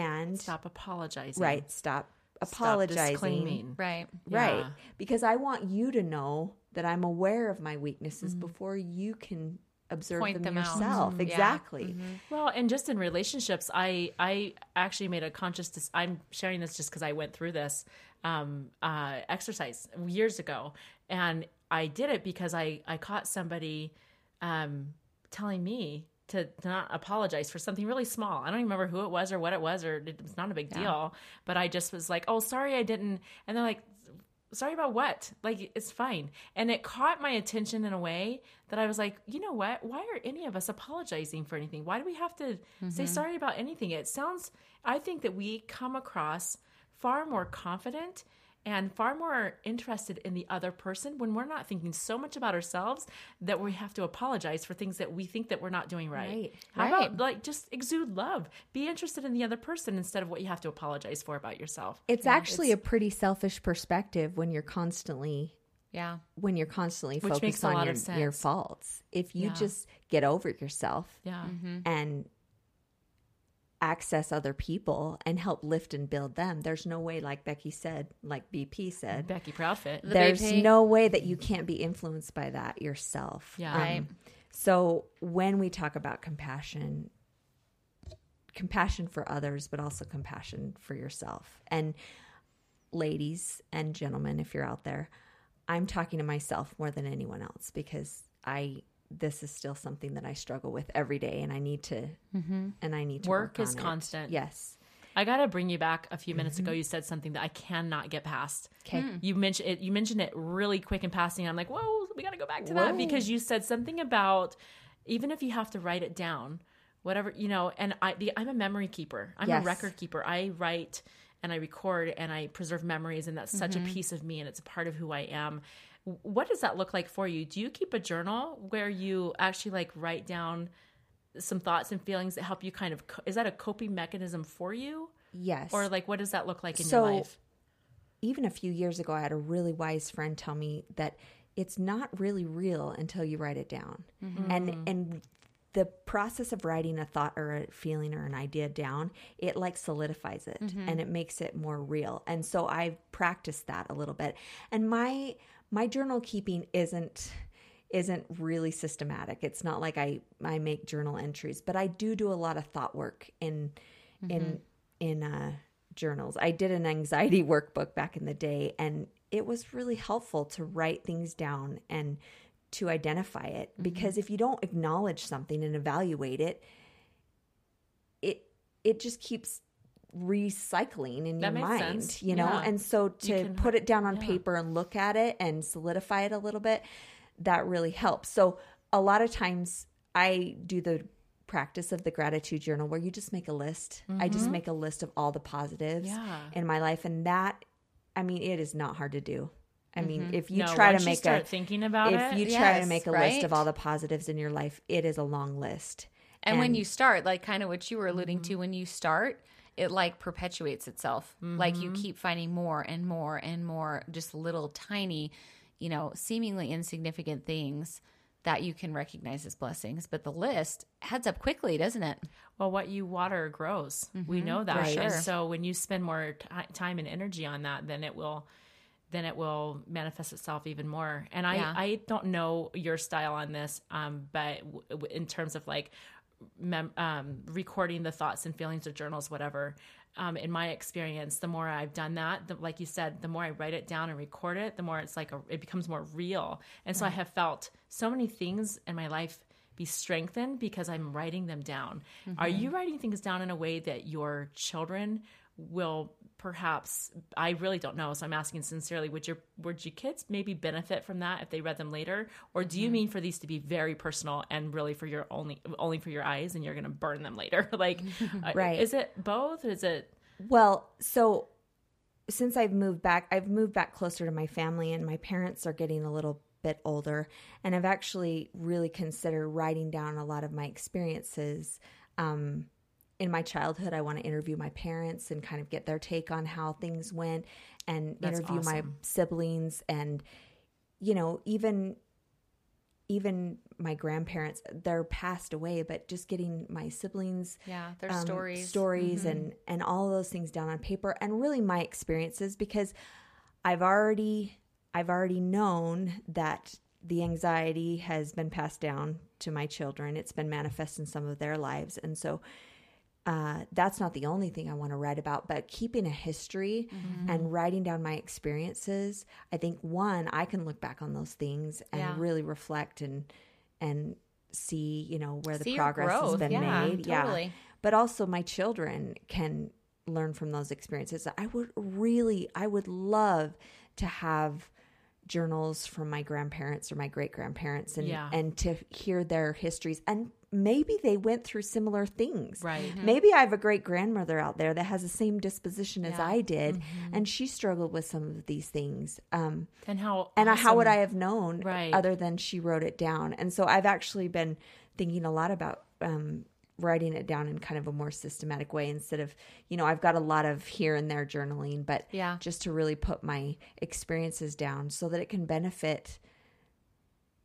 and stop apologizing right stop Stop apologizing disclaiming. right. Right. Yeah. Because I want you to know that I'm aware of my weaknesses before you can observe Point them, them out. yourself. Mhm. Yeah. Exactly. Well, and just in relationships, I I actually made a conscious. Dis- I'm sharing this just because I went through this um, uh, exercise years ago, and I did it because I I caught somebody um, telling me to not apologize for something really small. I don't even remember who it was or what it was, or it was not a big deal. But I just was like, "Oh, sorry, I didn't," and they're like. Sorry about what? Like it's fine. And it caught my attention in a way that I was like, you know what? Why are any of us apologizing for anything? Why do we have to say mm-hmm. sorry about anything? It sounds I think that we come across far more confident and far more interested in the other person when we're not thinking so much about ourselves that we have to apologize for things that we think that we're not doing right. Right. How Right. about like just exude love? Be interested in the other person instead of what you have to apologize for about yourself. It's actually a pretty selfish perspective when you're constantly Yeah. when you're constantly Which focused makes a on lot your, of sense. your faults. If you Yeah. just get over yourself Yeah. and mm-hmm. Access other people and help lift and build them, there's no way, like Becky said, like BP said, Becky Proudfit. there's BP. no way that you can't be influenced by that yourself. Yeah. Um, Right. So when we talk about compassion, compassion for others, but also compassion for yourself. And ladies and gentlemen, if you're out there, I'm talking to myself more than anyone else because I this is still something that I struggle with every day, and I need to mm-hmm. and I need to Work work, is on it. constant. Yes. I got to bring you back a few minutes ago. Mm-hmm. You said something that I cannot get past. Okay. Hmm. You mentioned it. You mentioned it really quick in passing. I'm like, whoa, we got to go back to that because you said something about even if you have to write it down, whatever you know. And I, the, I'm a memory keeper. I'm Yes. a record keeper. I write and I record and I preserve memories, and that's such a mm-hmm. piece of me, and it's a part of who I am. What does that look like for you? Do you keep a journal where you actually like write down? some thoughts and feelings that help you kind of co- is that a coping mechanism for you Yes. or like what does that look like in So, your life even a few years ago, I had a really wise friend tell me that it's not really real until you write it down. Mm-hmm. And and the process of writing a thought or a feeling or an idea down, it like solidifies it mm-hmm. and it makes it more real. And so I've practiced that a little bit. And my my journal keeping isn't isn't really systematic. It's not like I I make journal entries, but I do do a lot of thought work in in in uh journals. I did an anxiety workbook back in the day and it was really helpful to write things down and to identify it because if you don't acknowledge something and evaluate it it it just keeps recycling in That your mind sense. you know Yeah. and so to can- put it down on yeah. paper and look at it and solidify it a little bit that really helps so a lot of times i do the practice of the gratitude journal where you just make a list i just make a list of all the positives Mm-hmm. Yeah. in my life and that i mean it is not hard to do i mean if you No, try to make start a thinking about it if it, you try to make a list of all the positives in your life it is a long list And, when you start, like kind of what you were alluding to, when you start, it like perpetuates itself. Like you keep finding more and more and more, just little tiny, you know, seemingly insignificant things that you can recognize as blessings. But the list adds up quickly, doesn't it? Well, what you water grows. We know that. And sure. so when you spend more ti time and energy on that, then it will then it will manifest itself even more. And I Yeah. I don't know your style on this, um, but w- in terms of like mem- um, recording the thoughts and feelings of journals, whatever. Um, in my experience, the more I've done that, the, like you said, the more I write it down and record it, the more it's like a, it becomes more real. And so I have felt so many things in my life be strengthened because I'm writing them down. Are you writing things down in a way that your children will perhaps I really don't know, so I'm asking sincerely, would your would your kids maybe benefit from that if they read them later? Or do you mean for these to be very personal and really for your only only for your eyes and you're gonna burn them later? like uh, Right. is it both? Is it Well, so since I've moved back, I've moved back closer to my family, and my parents are getting a little bit older. And I've actually really considered writing down a lot of my experiences. Um, in my childhood, I want to interview my parents and kind of get their take on how things went and That's interview my siblings and, you know, even even my grandparents they're passed away but just getting my siblings Yeah, their um, stories. stories and and all those things down on paper and really my experiences because I've already I've already known that the anxiety has been passed down to my children. It's been manifest in some of their lives, and so uh, that's not the only thing I want to write about. But keeping a history and writing down my experiences, I think one I can look back on those things and Yeah. really reflect and and see you know where See the progress has growth. been Yeah, made. totally. but also my children can learn from those experiences. I would really, I would love to have journals from my grandparents or my great grandparents and Yeah. and to hear their histories and maybe they went through similar things Right. maybe i have a great grandmother out there that has the same disposition as i did and she struggled with some of these things um And how and how would I have known Right. other than she wrote it down? And so I've actually been thinking a lot about um, writing it down in kind of a more systematic way instead of, you know, I've got a lot of here and there journaling, but Yeah. just to really put my experiences down so that it can benefit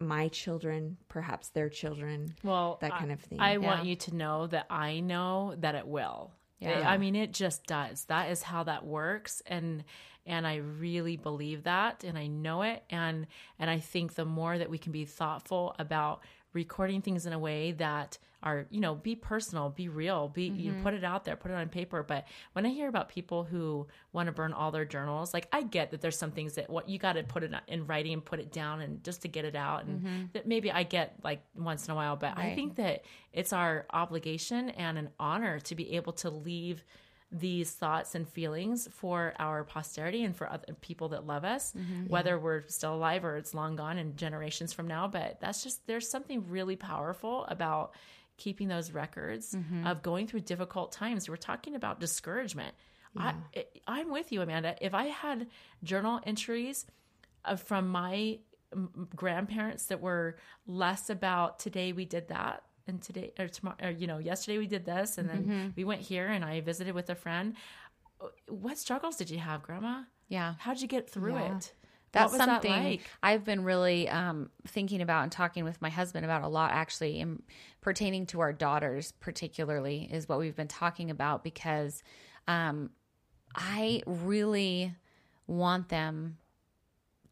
my children, perhaps their children, well that I- kind of thing. I want you to know that I know that it will. Yeah. I mean, it just does. That is how that works, and and I really believe that, and I know it, and and I think the more that we can be thoughtful about recording things in a way that are you know be personal be real be you Mm-hmm. put it out there put it on paper but when i hear about people who want to burn all their journals like i get that there's some things that what you got to put it in writing and put it down and just to get it out and that maybe i get like once in a while but i Mm-hmm. Think that it's our obligation and an honor to be able to leave these thoughts and feelings for our posterity and for other people that love us, Mm-hmm. whether we're still alive or it's long gone and generations from now. But that's just, there's something really powerful about keeping those records Mm-hmm. of going through difficult times. We're talking about discouragement. I, I'm with you, Amanda. If I had journal entries uh, from my grandparents that were less about today we did that and today or tomorrow or you know yesterday we did this and then we went here and I visited with a friend. What struggles did you have, Grandma? Yeah. How'd you get through Yeah. it? That's something that like? I've been really um, thinking about and talking with my husband about a lot, actually, in, pertaining to our daughters, particularly, is what we've been talking about because um, I really want them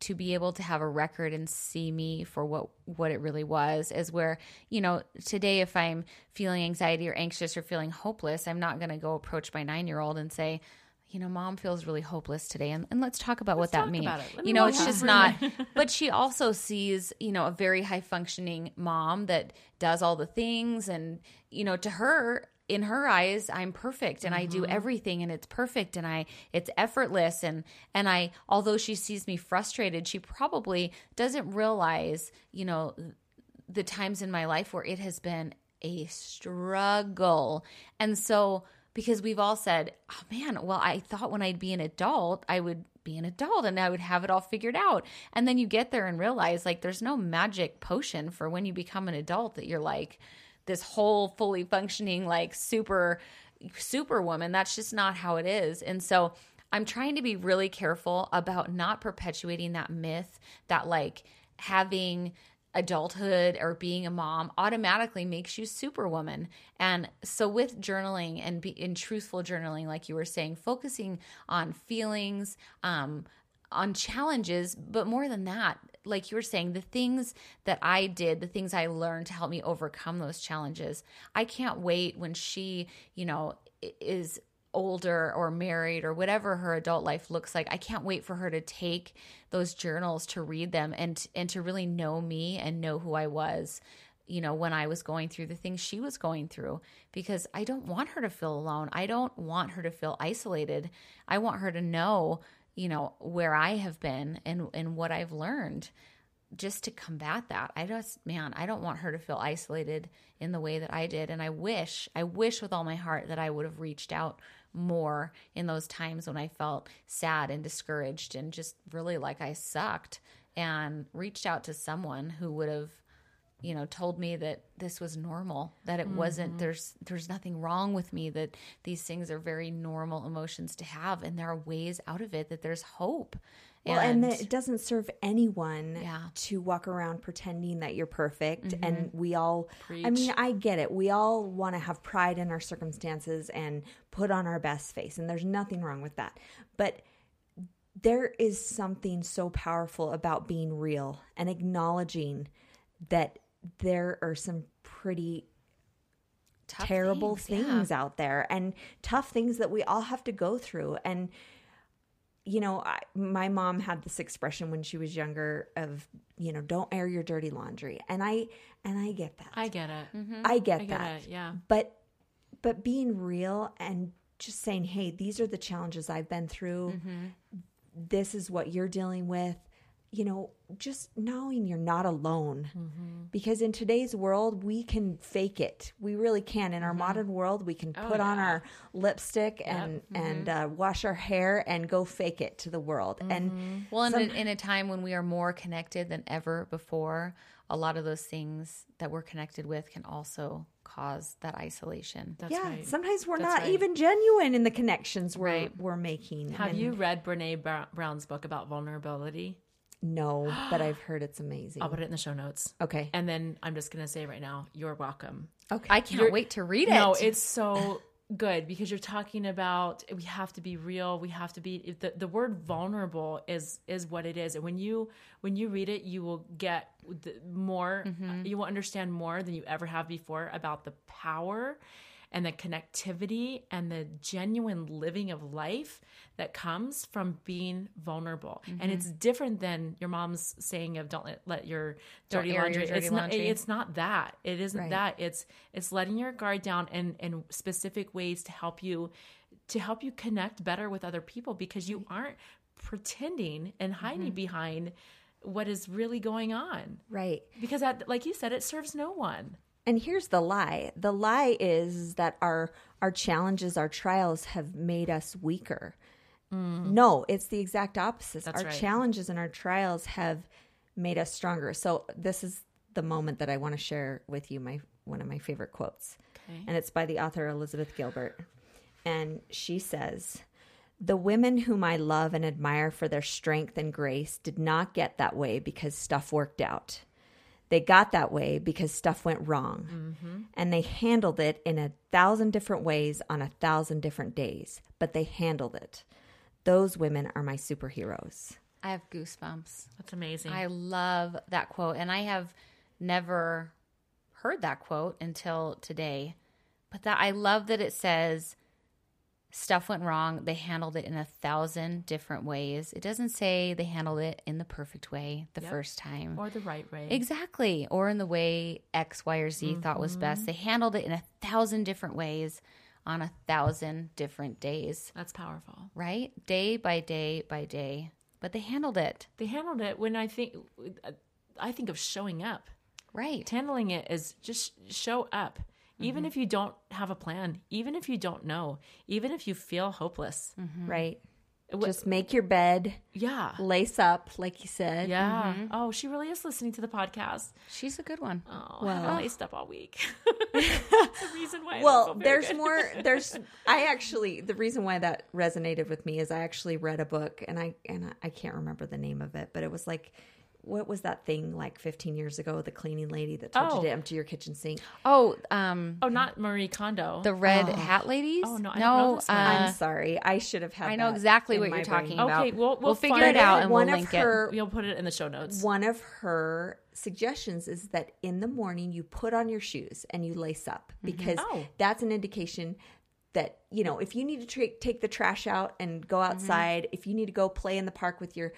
to be able to have a record and see me for what what it really was is where you know today if i'm feeling anxiety or anxious or feeling hopeless i'm not going to go approach my 9 year old and say you know mom feels really hopeless today and, and let's talk about what that means about it. Let me you know it's just not but she also sees you know a very high functioning mom that does all the things and you know to her in her eyes i'm perfect and i do everything and it's perfect and i it's effortless and and i although she sees me frustrated she probably doesn't realize you know the times in my life where it has been a struggle. And so because we've all said oh man well i thought when i'd be an adult i would be an adult and i would have it all figured out. And then you get there and realize like there's no magic potion for when you become an adult that you're like this whole fully functioning like super superwoman. That's just not how it is. And so i'm trying to be really careful about not perpetuating that myth that like having adulthood or being a mom automatically makes you superwoman and so with journaling and be in truthful journaling like you were saying focusing on feelings um on challenges, but more than that, like you were saying, the things that I did, the things I learned to help me overcome those challenges. I can't wait when she, you know, is older or married or whatever her adult life looks like. I can't wait for her to take those journals to read them and and to really know me and know who I was you know, when I was going through the things she was going through, because I don't want her to feel alone. I don't want her to feel isolated. I want her to know, you know, where I have been and, and what I've learned just to combat that. I just, man, I don't want her to feel isolated in the way that I did. And I wish, I wish with all my heart that I would have reached out more in those times when I felt sad and discouraged and just really like I sucked and reached out to someone who would have you know told me that this was normal that it mm-hmm. wasn't there's there's nothing wrong with me that these things are very normal emotions to have and there are ways out of it that there's hope Well, and, that it doesn't serve anyone Yeah. to walk around pretending that you're perfect. Mm-hmm. And we all, I mean, I get it. We all want to have pride in our circumstances and put on our best face. And there's nothing wrong with that. But there is something so powerful about being real and acknowledging that there are some pretty Tough terrible things, things, yeah. out there and tough things that we all have to go through and you know I, my mom had this expression when she was younger of you know don't air your dirty laundry and i and i get that I get it. Mm-hmm. i get I get that it. Yeah. but but being real and just saying hey these are the challenges i've been through mm-hmm. this is what you're dealing with you know just knowing you're not alone. Mm-hmm. Because in today's world we can fake it. We really can. In our mm-hmm. modern world we can oh, put on yeah. our lipstick and mm-hmm. and uh, wash our hair and go fake it to the world. And well in, a, in a time when we are more connected than ever before a lot of those things that we're connected with can also cause that isolation. That's yeah right. sometimes we're That's not right. even genuine in the connections we're, Right. we're making. Have And- you read Brene Brown's book about vulnerability? No but i've heard it's amazing I'll put it in the show notes. okay And then I'm just going to say right now, you're welcome. okay i can't You're- wait to read it No, it's so good because you're talking about we have to be real. We have to be the, the word vulnerable is is what it is. And when you when you read it, you will get the, more. Mm-hmm. You will understand more than you ever have before about the power and the connectivity and the genuine living of life that comes from being vulnerable. And it's different than your mom's saying of don't let, let your Don't dirty air your laundry. dirty it's laundry. not it's not that. It isn't Right. that. It's it's letting your guard down and and specific ways to help you to help you connect better with other people because you aren't pretending and hiding Mm-hmm. behind what is really going on. right Because that like you said it serves no one. And here's the lie. The lie is that our our challenges, our trials have made us weaker. No, it's the exact opposite. Mm. That's our right. challenges and our trials have made us stronger. So this is the moment that I want to share with you my one of my favorite quotes. Okay. And it's by the author Elizabeth Gilbert. And she says, The women whom I love and admire for their strength and grace did not get that way because stuff worked out. They got that way because stuff went wrong. Mm-hmm. And they handled it in a thousand different ways on a thousand different days, but they handled it. Those women are my superheroes. I have goosebumps. That's amazing. I love that quote. And I have never heard that quote until today. But that I love that it says stuff went wrong. They handled it in a thousand different ways. It doesn't say they handled it in the perfect way the Yep. first time. or the right way. Exactly. Or in the way X, Y, or Z thought was mm-hmm. best. They handled it in a thousand different ways on a thousand different days, That's powerful. right? Day by day by day. But they handled it. They handled it when I think I think of showing up. Right. Handling it is just show up. Even mm-hmm. if you don't have a plan, even if you don't know, even if you feel hopeless. Mm-hmm. Right? Wh- Just make your bed, Yeah. lace up, like you said. Yeah. Mm-hmm. Oh, she really is listening to the podcast. She's a good one. Oh, I Well. haven't laced up all week. That's the reason why. I don't Well, feel very there's good. more. There's. I actually. The reason why that resonated with me is I actually read a book, and I and I- I can't remember the name of it, but it was like, what was that thing like 15 years ago? The cleaning lady that told Oh. you to empty your kitchen sink. Oh, um, Oh, not Marie Kondo. the red hat ladies. Oh, no, I don't know this one. uh, I'm sorry. I should have had. I know that exactly in what you're brain. talking Okay, about. we'll- we'll figure it out and one we'll of link her You'll put it in the show notes. one of her suggestions is that in the morning you put on your shoes and you lace up because Oh. that's an indication that you know if you need to tra- take the trash out and go outside if you need to go play in the park with your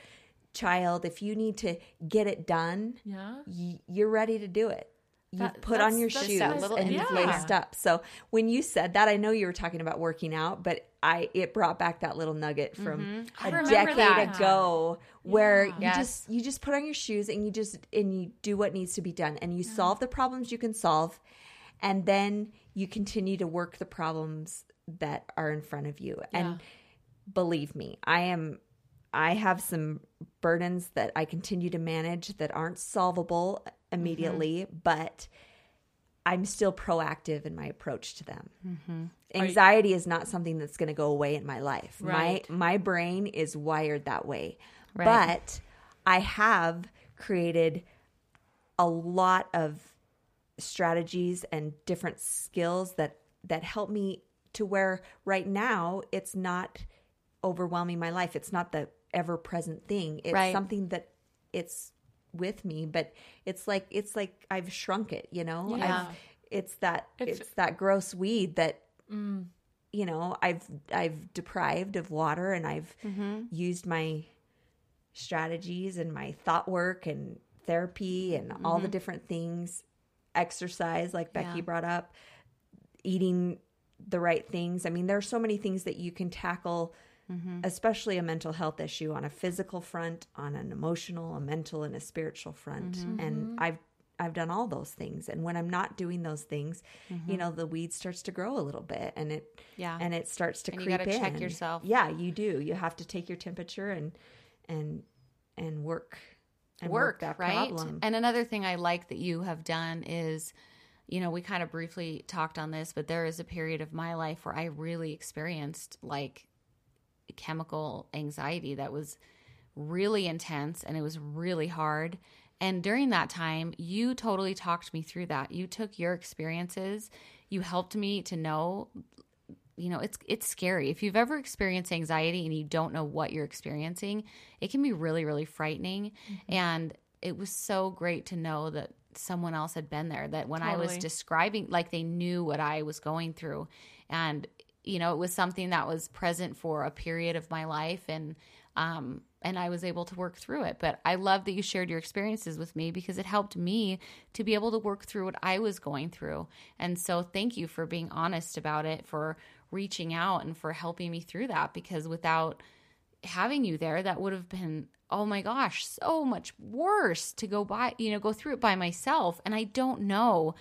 child if you need to get it done yeah. y- you're ready to do it you've That- put on your shoes little and yeah. laced up so when you said that i know you were talking about working out but i it brought back that little nugget from mm-hmm. I a decade that. ago where Yeah. you Yes. just you just put on your shoes and you just and you do what needs to be done and you solve the problems you can solve and then you continue to work the problems that are in front of you and believe me i am i have some burdens that i continue to manage that aren't solvable immediately mm-hmm. but i'm still proactive in my approach to them. Mm-hmm. Anxiety is not something that's going to go away in my life. Right. my my brain is wired that way. Right. but i have created a lot of strategies and different skills that that help me to where right now it's not overwhelming my life. It's not the ever present thing. It's Right. something that it's with me but it's like it's like i've shrunk it you know? Yeah. I've, it's that It's- it's that gross weed that mm. you know i've i've deprived of water and i've mm-hmm. used my strategies and my thought work and therapy and all the mm-hmm. different things. Exercise like becky Yeah. brought up. Eating the right things. I mean there are so many things that you can tackle Mm-hmm. especially a mental health issue on a physical front on an emotional a mental and a spiritual front mm-hmm. and mm-hmm. i've i've done all those things and when i'm not doing those things you know the weed starts to grow a little bit and it Yeah. and it starts to And you creep gotta check in. yourself. yeah you do you have to take your temperature and and and work and work, that right? problem And another thing I like that you have done is, you know, we kind of briefly talked on this, but there is a period of my life where I really experienced like chemical anxiety that was really intense and it was really hard. And during that time, you totally talked me through that. You took your experiences, you helped me to know you know it's it's scary. If you've ever experienced anxiety and you don't know what you're experiencing it can be really really frightening. Mm-hmm. And it was so great to know that someone else had been there that when i was describing like they knew what i was going through. And you know it was something that was present for a period of my life and um and I was able to work through it. But I love that you shared your experiences with me because it helped me to be able to work through what I was going through. And so thank you for being honest about it, for reaching out and for helping me through that because without having you there that would have been oh my gosh so much worse to go by you know go through it by myself and i don't know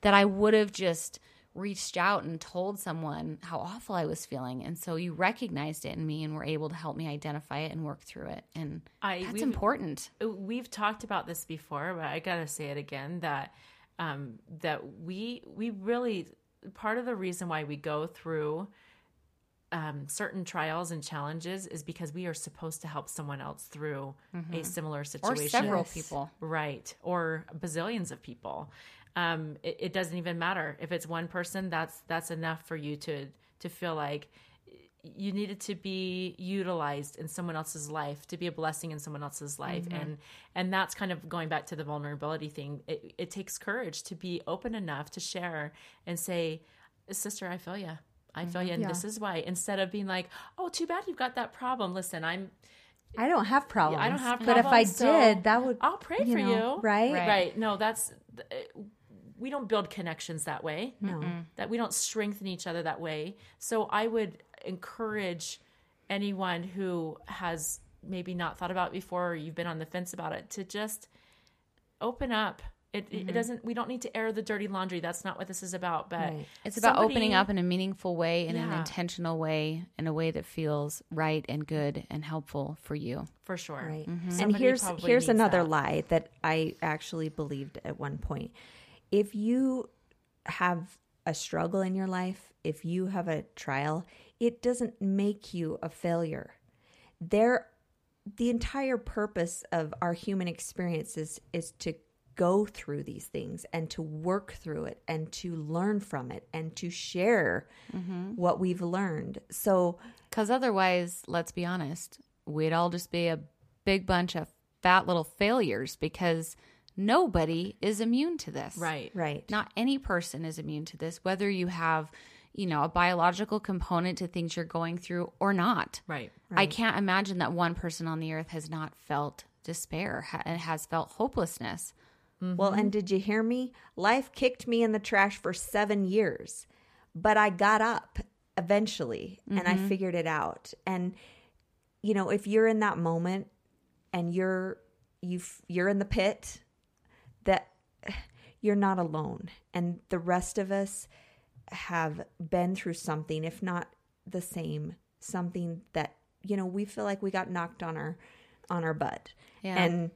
that i would have just reached out and told someone how awful i was feeling and so you recognized it in me and were able to help me identify it and work through it and I- that's important we've talked about this before, but I gotta say it again that um, that we we really part of the reason why we go through um, certain trials and challenges is because we are supposed to help someone else through a similar situation. or several Yes. people. right or bazillions of people um, it, it doesn't even matter if it's one person that's that's enough for you to to feel like you needed to be utilized in someone else's life to be a blessing in someone else's life and and that's kind of going back to the vulnerability thing it, it takes courage to be open enough to share and say sister i feel you i feel you and this is why instead of being like oh too bad you've got that problem listen i'm I don't have problems. I don't have But if I so did, that would I'll pray you for know, you. right? Right. No, that's we don't build connections that way. No. That we don't strengthen each other that way. So I would encourage anyone who has maybe not thought about it before or you've been on the fence about it to just open up. It, it doesn't. We don't need to air the dirty laundry. That's not what this is about. But Right. It's about opening up in a meaningful way, in an intentional way, in a way that feels right and good and helpful for you. for sure. Right. Mm-hmm. And here's here's another that. lie that I actually believed at one point. If you have a struggle in your life, if you have a trial, it doesn't make you a failure. There the entire purpose of our human experiences is to go through these things and to work through it and to learn from it and to share mm-hmm. what we've learned. So Because otherwise, let's be honest, we'd all just be a big bunch of fat little failures because nobody is immune to this. Right. right. Not any person is immune to this, whether you have, you know, a biological component to things you're going through or not. Right. right. I can't imagine that one person on the earth has not felt despair and has felt hopelessness. Mm-hmm. Well, and did you hear me? Life kicked me in the trash for seven years, but I got up eventually and I mm-hmm. figured it out. And you know, if you're in that moment and you're you've you're in the pit, that you're not alone, and the rest of us have been through something, if not the same, something that you know we feel like we got knocked on our on our butt, Yeah. and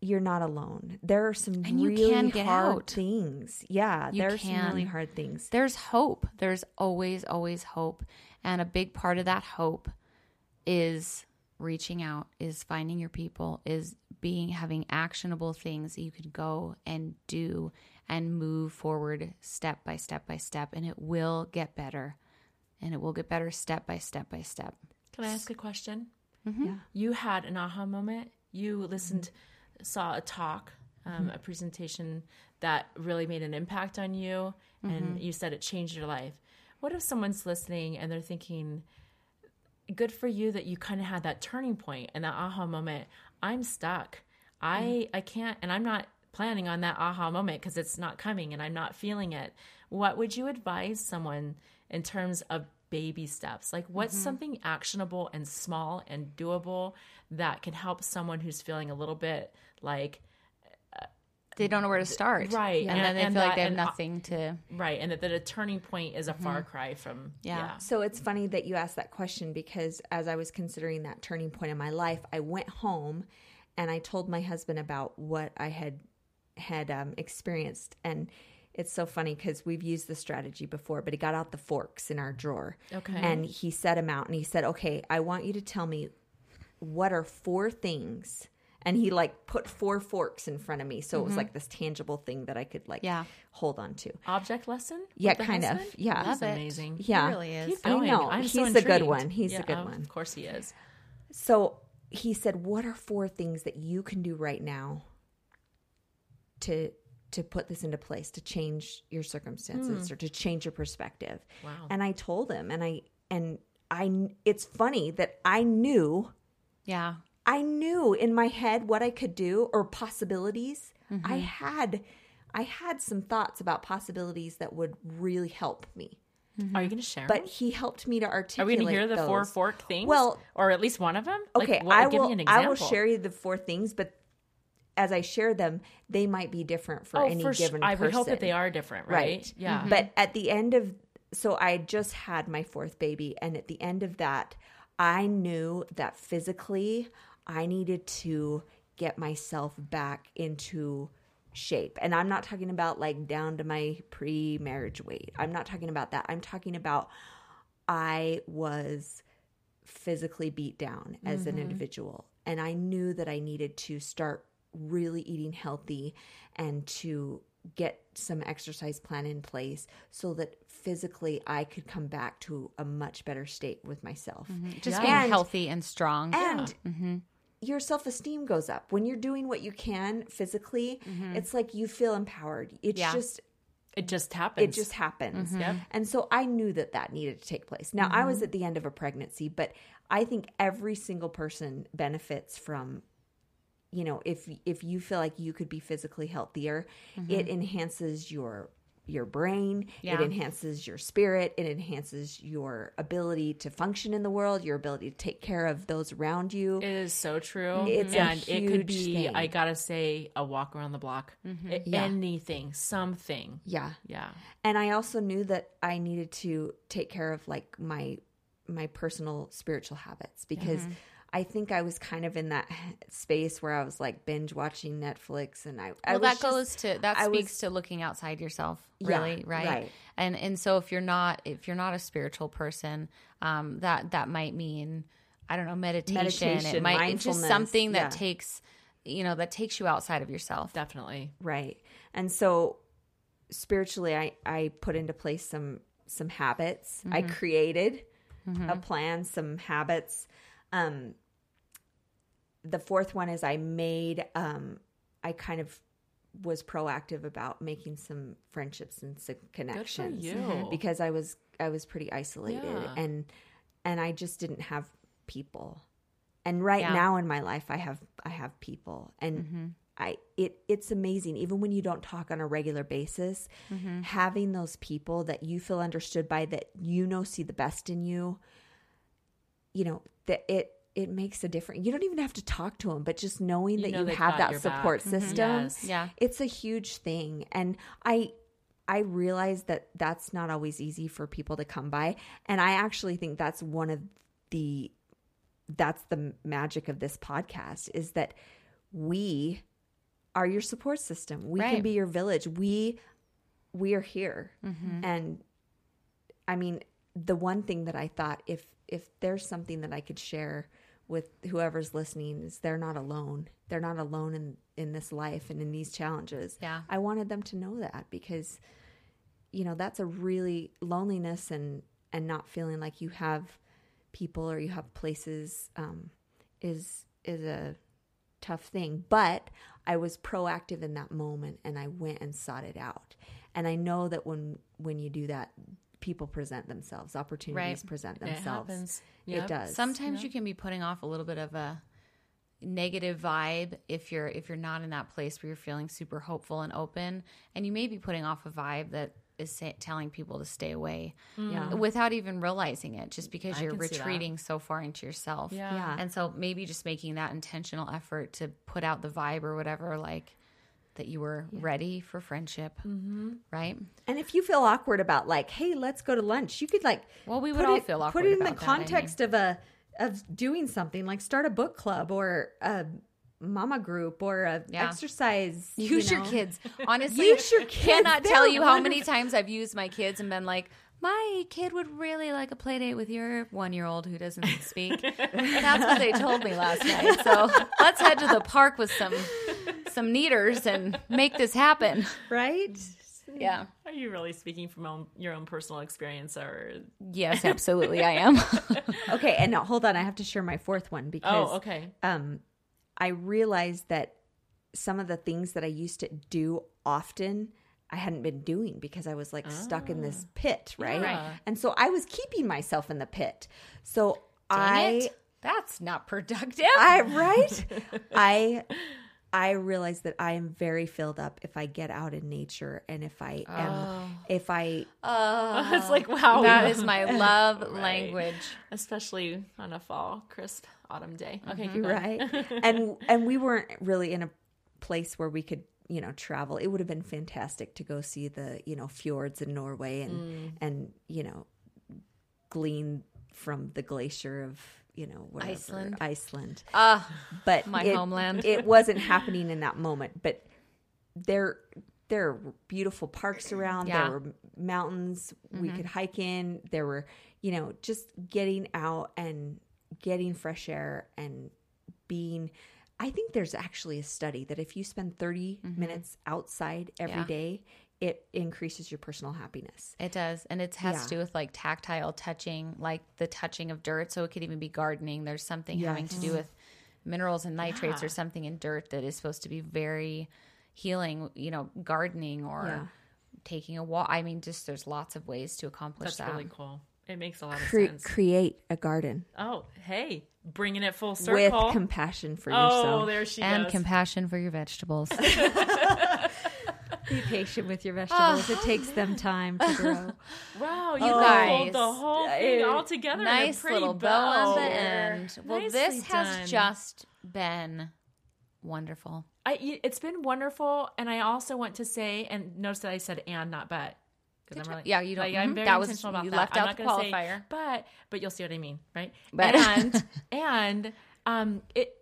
you're not alone. There are some And you really can get hard out. things. Yeah, You there are some really hard things. There's hope. There's always, always hope. And a big part of that hope is reaching out, is finding your people, is being having actionable things that you can go and do and move forward step by step by step. And it will get better. And it will get better step by step by step. Can I ask a question? Mm-hmm. Yeah. You had an aha moment. You listened, saw a talk, um, mm-hmm. a presentation that really made an impact on you, and mm-hmm. you said it changed your life. What if someone's listening and they're thinking, good for you that you kind of had that turning point and that aha moment. I'm stuck. I mm-hmm. I can't and I'm not planning on that aha moment because it's not coming and I'm not feeling it. What would you advise someone in terms of baby steps? Like what's mm-hmm. something actionable and small and doable that can help someone who's feeling a little bit like They don't know where to start. Right. And, And- then they and feel that- like they have uh, nothing to. right and that, that a turning point is a far cry from Yeah. yeah. So it's funny that you asked that question because as I was considering that turning point in my life, I went home and I told my husband about what I had had um, experienced, and it's so funny because we've used the strategy before. But he got out the forks in our drawer, Okay. and he set them out, and he said, "Okay, I want you to tell me what are four things." And he like put four forks in front of me, so it was like this tangible thing that I could like Yeah. hold on to. Object lesson? Yeah, with the kind of. Yeah. That's amazing. Yeah. It really is. Keep I know. I'm He's so the good one. He's the Yeah, good of one. Of course he is. So he said, "What are four things that you can do right now to to put this into place, to change your circumstances or to change your perspective?" Wow. And I told him, and I and I. It's funny that I knew, Yeah. I knew in my head what I could do or possibilities. I mm-hmm. had, I had some thoughts about possibilities that would really help me. Mm-hmm. Are you going to share? But he helped me to articulate. Are articulate. we going to hear the four fork things? Well- or at least one of them? Okay, like, what, I give will. me an I will share you the four things, but as I share them, they might be different for Oh, any for sure. given I person. would hope that they are different, right? Right. Yeah. Mm-hmm. But at the end of, so I just had my fourth baby, and at the end of that, I knew that physically I needed to get myself back into shape. And I'm not talking about like down to my pre marriage weight. I'm not talking about that. I'm talking about I was physically beat down as an mm-hmm. individual. And I knew that I needed to start really eating healthy and to get some exercise plan in place so that physically I could come back to a much better state with myself. Mm-hmm. Just Yeah. being And- healthy and strong. And mm-hmm. Your self esteem goes up. When you're doing what you can physically, mm-hmm. it's like you feel empowered. It's Yeah. just It just happens. it just happens. Mm-hmm. Yep. And so I knew that that needed to take place. Now, I was mm-hmm. at the end of a pregnancy, but I think every single person benefits from you know, if if you feel like you could be physically healthier, it enhances your your brain, Yeah. it enhances your spirit, it enhances your ability to function in the world, your ability to take care of those around you. It is so true. It's a and it could be, thing. I gotta say, a walk around the block. Mm-hmm. A- Yeah. Anything, something. yeah. Yeah. and i also knew that i needed to take care of like my my personal spiritual habits because mm-hmm. I think i was kind of in that space where i was like binge watching netflix and i I well, was that goes just- to that I speaks was- to looking outside yourself, Yeah, really, right? right. And and so if you're not if you're not a spiritual person, um, that that might mean I don't know meditation. it Meditation, might it's just something that yeah. takes you know that takes you outside of yourself. Definitely. right and so spiritually i i put into place some some habits i created a plan some habits um the fourth one is i made um i kind of was proactive about making some friendships and some connections because i was i was pretty isolated Yeah. and and i just didn't have people. And right Yeah. now in my life i have i have people. And i it it's amazing. Even when you don't talk on a regular basis having those people that you feel understood by that you know see the best in you you know that it it makes a difference you don't even have to talk to them but just knowing You that know you they've that support back. System Yes. Yeah. it's a huge thing and i i realize that that's not always easy for people to come by and i actually think that's one of the that's the magic of this podcast is that we are your support system we can be your village we we are here Mm-hmm. and i mean the one thing that i thought if if there's something that i could share with whoever's listening is they're not alone. They're not alone in in this life and in these challenges. Yeah. i wanted them to know that because you know that's a really loneliness and and not feeling like you have people or you have places um is is a tough thing. But i was proactive in that moment and i went and sought it out. And i know that when when you do that people present themselves opportunities Right. present themselves it Yep. does Sometimes you can be putting off a little bit of a negative vibe if you're if you're not in that place where you're feeling super hopeful and open and you may be putting off a vibe that is sa- telling people to stay away Yeah. without even realizing it just because I you're can see that. retreating so far into yourself Yeah. Yeah. and so maybe just making that intentional effort to put out the vibe or whatever like that you were ready for friendship mm-hmm. right and if you feel awkward about like hey let's go to lunch you could like Well, we would put all it- feel put it in the about that, I mean. context of a of doing something like start a book club or a mama group or a Yeah. exercise you Use your kids. Honestly, Use your kids. Cannot They're tell you how many times I've used my kids and been like, my kid would really like a play date with your one year old who doesn't speak. That's what they told me last night. So let's head to the park with some some neaters and make this happen. right Yeah. Are you really speaking from own, your own personal experience, or? Yes, absolutely, I am. okay and now hold on i have to share my fourth one because Oh, okay. um, I realized that some of the things that I used to do often, I hadn't been doing because I was like stuck in this ah. pit, right? Yeah. And so I was keeping myself in the pit. So Dang I, it. That's not productive. I, right? I, I realized that I am very filled up if I get out in nature and if I am, oh. if I, oh. it's like wow. that is my love Right. language. especially on a fall, crisp autumn day. Okay, keep going. right and and we weren't really in a place where we could you know travel it would have been fantastic to go see the you know fjords in norway and Mm. and you know glean from the glacier of you know wherever, Iceland. iceland Ah, but My it- homeland. it wasn't happening in that moment but there there are beautiful parks around. Yeah. There were mountains we could hike in. There were, you know, just getting out and getting fresh air and being. I think there's actually a study that if you spend 30 mm-hmm. minutes outside every day, Yeah. it increases your personal happiness. It does. And it has Yeah. to do with like tactile touching, like the touching of dirt. So it could even be gardening. There's something having to do with minerals and nitrates or something in dirt that is supposed to be very healing, you know, gardening or Yeah. taking a walk. I mean, just there's lots of ways to accomplish That's that. really cool. It makes a lot of Cre- sense. create a garden oh, hey, bringing it full circle with compassion for oh, yourself. there she and goes. compassion for your vegetables. Be patient with your ah. vegetables. it takes them time to grow. wow, you You guys guys. the whole thing all together. in a nice little bow on the end. Well, Nicely this has done. just been wonderful. I, it's been wonderful, and I also want to say, and notice that I said and not but. 'Cause I'm really, Yeah, you don't- Like, I'm mhm. very That was- intentional about you that. left I'm out not the gonna say qualifier. but but you'll see what I mean, right? But- and and um, it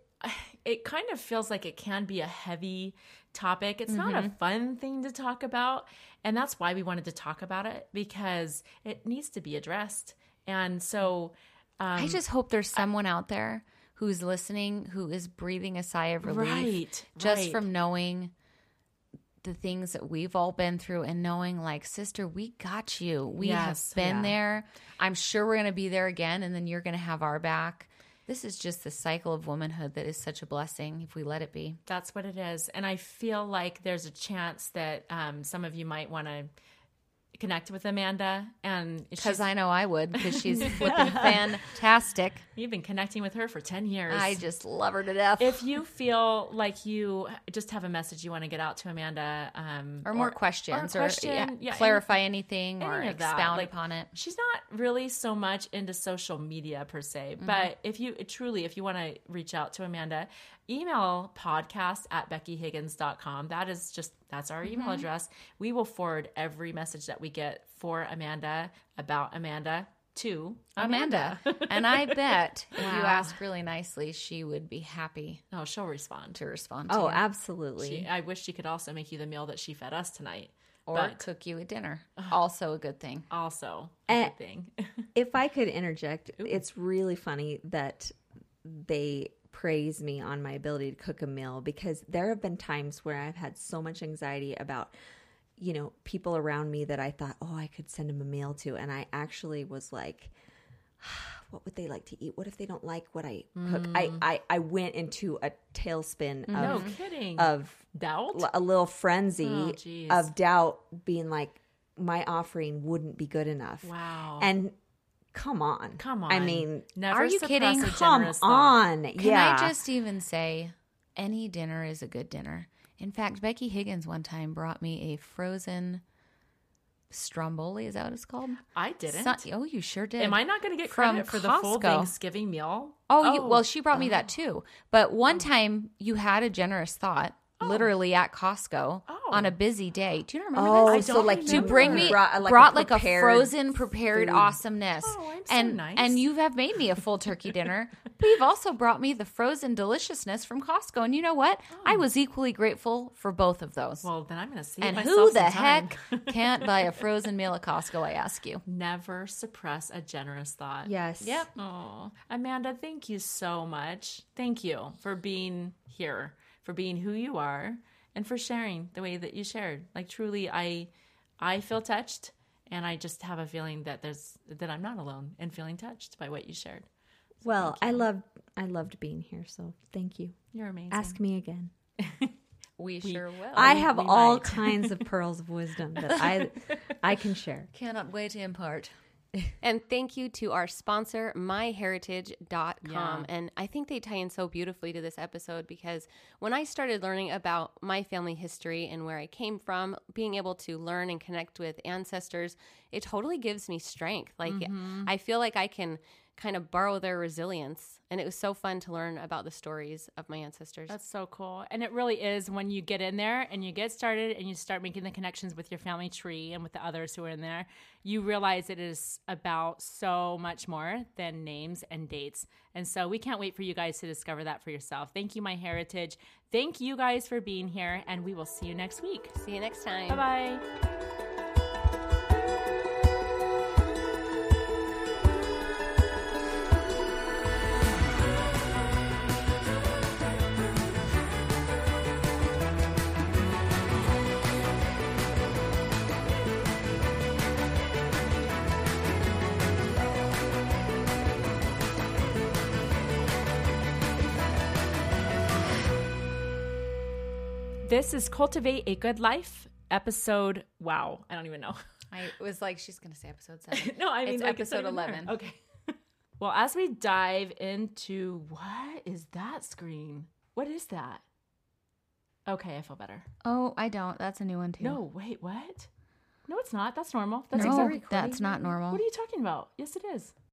it kind of feels like it can be a heavy topic. It's not Mm-hmm. a fun thing to talk about, and that's why we wanted to talk about it because it needs to be addressed. And so, um, I just hope there's someone out there who's listening who is breathing a sigh of relief Right, just right. from knowing the things that we've all been through and knowing like sister we got you we Yes, have been yeah. there i'm sure we're going to be there again and then you're going to have our back this is just the cycle of womanhood that is such a blessing if we let it be That's what it is. And I feel like there's a chance that um, some of you might want to connect with Amanda. And because i know i would because she's flipping fantastic you've been connecting with her for 10 years. i just love her to death if you feel like you just have a message you want to get out to Amanda, um, or more questions or, question, yeah, yeah, clarify anything or any of expound like, upon it She's not really so much into social media per se, Mm-hmm. but if you truly, if you want to reach out to Amanda, email podcast at beckyhiggins.com. That is just, that's our Mm-hmm. email address. We will forward every message that we get for Amanda about Amanda to Amanda. and I bet if you ask really nicely, she would be happy Oh, she'll respond. to respond to Oh, you. absolutely. She, I wish she could also make you the meal that she fed us tonight. or but cook you a dinner. Also a good thing. also a Eh, good thing. if I could interject, it's really funny that they praise me on my ability to cook a meal because there have been times where I've had so much anxiety about you know people around me that I thought, "Oh, I could send them a meal to." And I actually was like, what would they like to eat? What if they don't like what I cook? I, I I went into a tailspin Mm. no of kidding. of Doubt? a little frenzy Oh, of doubt being like my offering wouldn't be good enough. Wow. And come on. Come on. I mean, Never Are you kidding? come thought. on. Can yeah. I just even say any dinner is a good dinner? In fact, Becky Higgins one time brought me a frozen stromboli. Is that what it's called? I didn't. Son- oh, you sure did. Am I not going to get From credit for the full Thanksgiving meal? Oh, you, well, oh. she brought me that too. But one oh. time you had a generous thought, Oh. literally at Costco Oh. on a busy day. Do you not remember Oh, this? I so don't like to you bring me brought, like, brought a like a frozen prepared food. awesomeness Oh, I'm so and nice. and you have made me a full turkey dinner but you've also brought me the frozen deliciousness from costco and you know what i oh. was equally grateful for both of those Oh. Well, then I'm going to see and myself who the some heck can't buy a frozen meal at costco i ask you Never suppress a generous thought. Yes. Yep. Oh, Amanda, thank you so much. Thank you for being here, for being who you are, and for sharing the way that you shared. Like truly, I, I feel touched, and I just have a feeling that there's that I'm not alone in feeling touched by what you shared. Well, I loved I loved being here, so thank you. You're amazing. Ask me again. we, sure will I have all kinds of pearls of wisdom that I I can share. cannot wait to impart And thank you to our sponsor, myheritage.com. Yeah. And I think they tie in so beautifully to this episode because when I started learning about my family history and where I came from, being able to learn and connect with ancestors, it totally gives me strength. Like mm-hmm. I feel like I can kind of borrow their resilience. And it was so fun to learn about the stories of my ancestors. That's so cool. And it really is when you get in there and you get started and you start making the connections with your family tree and with the others who are in there, you realize it is about so much more than names and dates. And so we can't wait for you guys to discover that for yourself. Thank you, MyHeritage. Thank you guys for being here, and we will see you next week. See you next time. Bye bye. This is Cultivate a Good Life, episode. Wow, I don't even know. I was like, she's going to say episode seven. no, I mean It's like, episode not even there. 11. Okay. well, as we dive into what is that screen? What is that? Okay, I feel better. Oh, I don't. That's a new one too. No, wait, what? No, it's not. That's normal. That's no, exactly. that's not normal. What are you talking about? Yes, it is.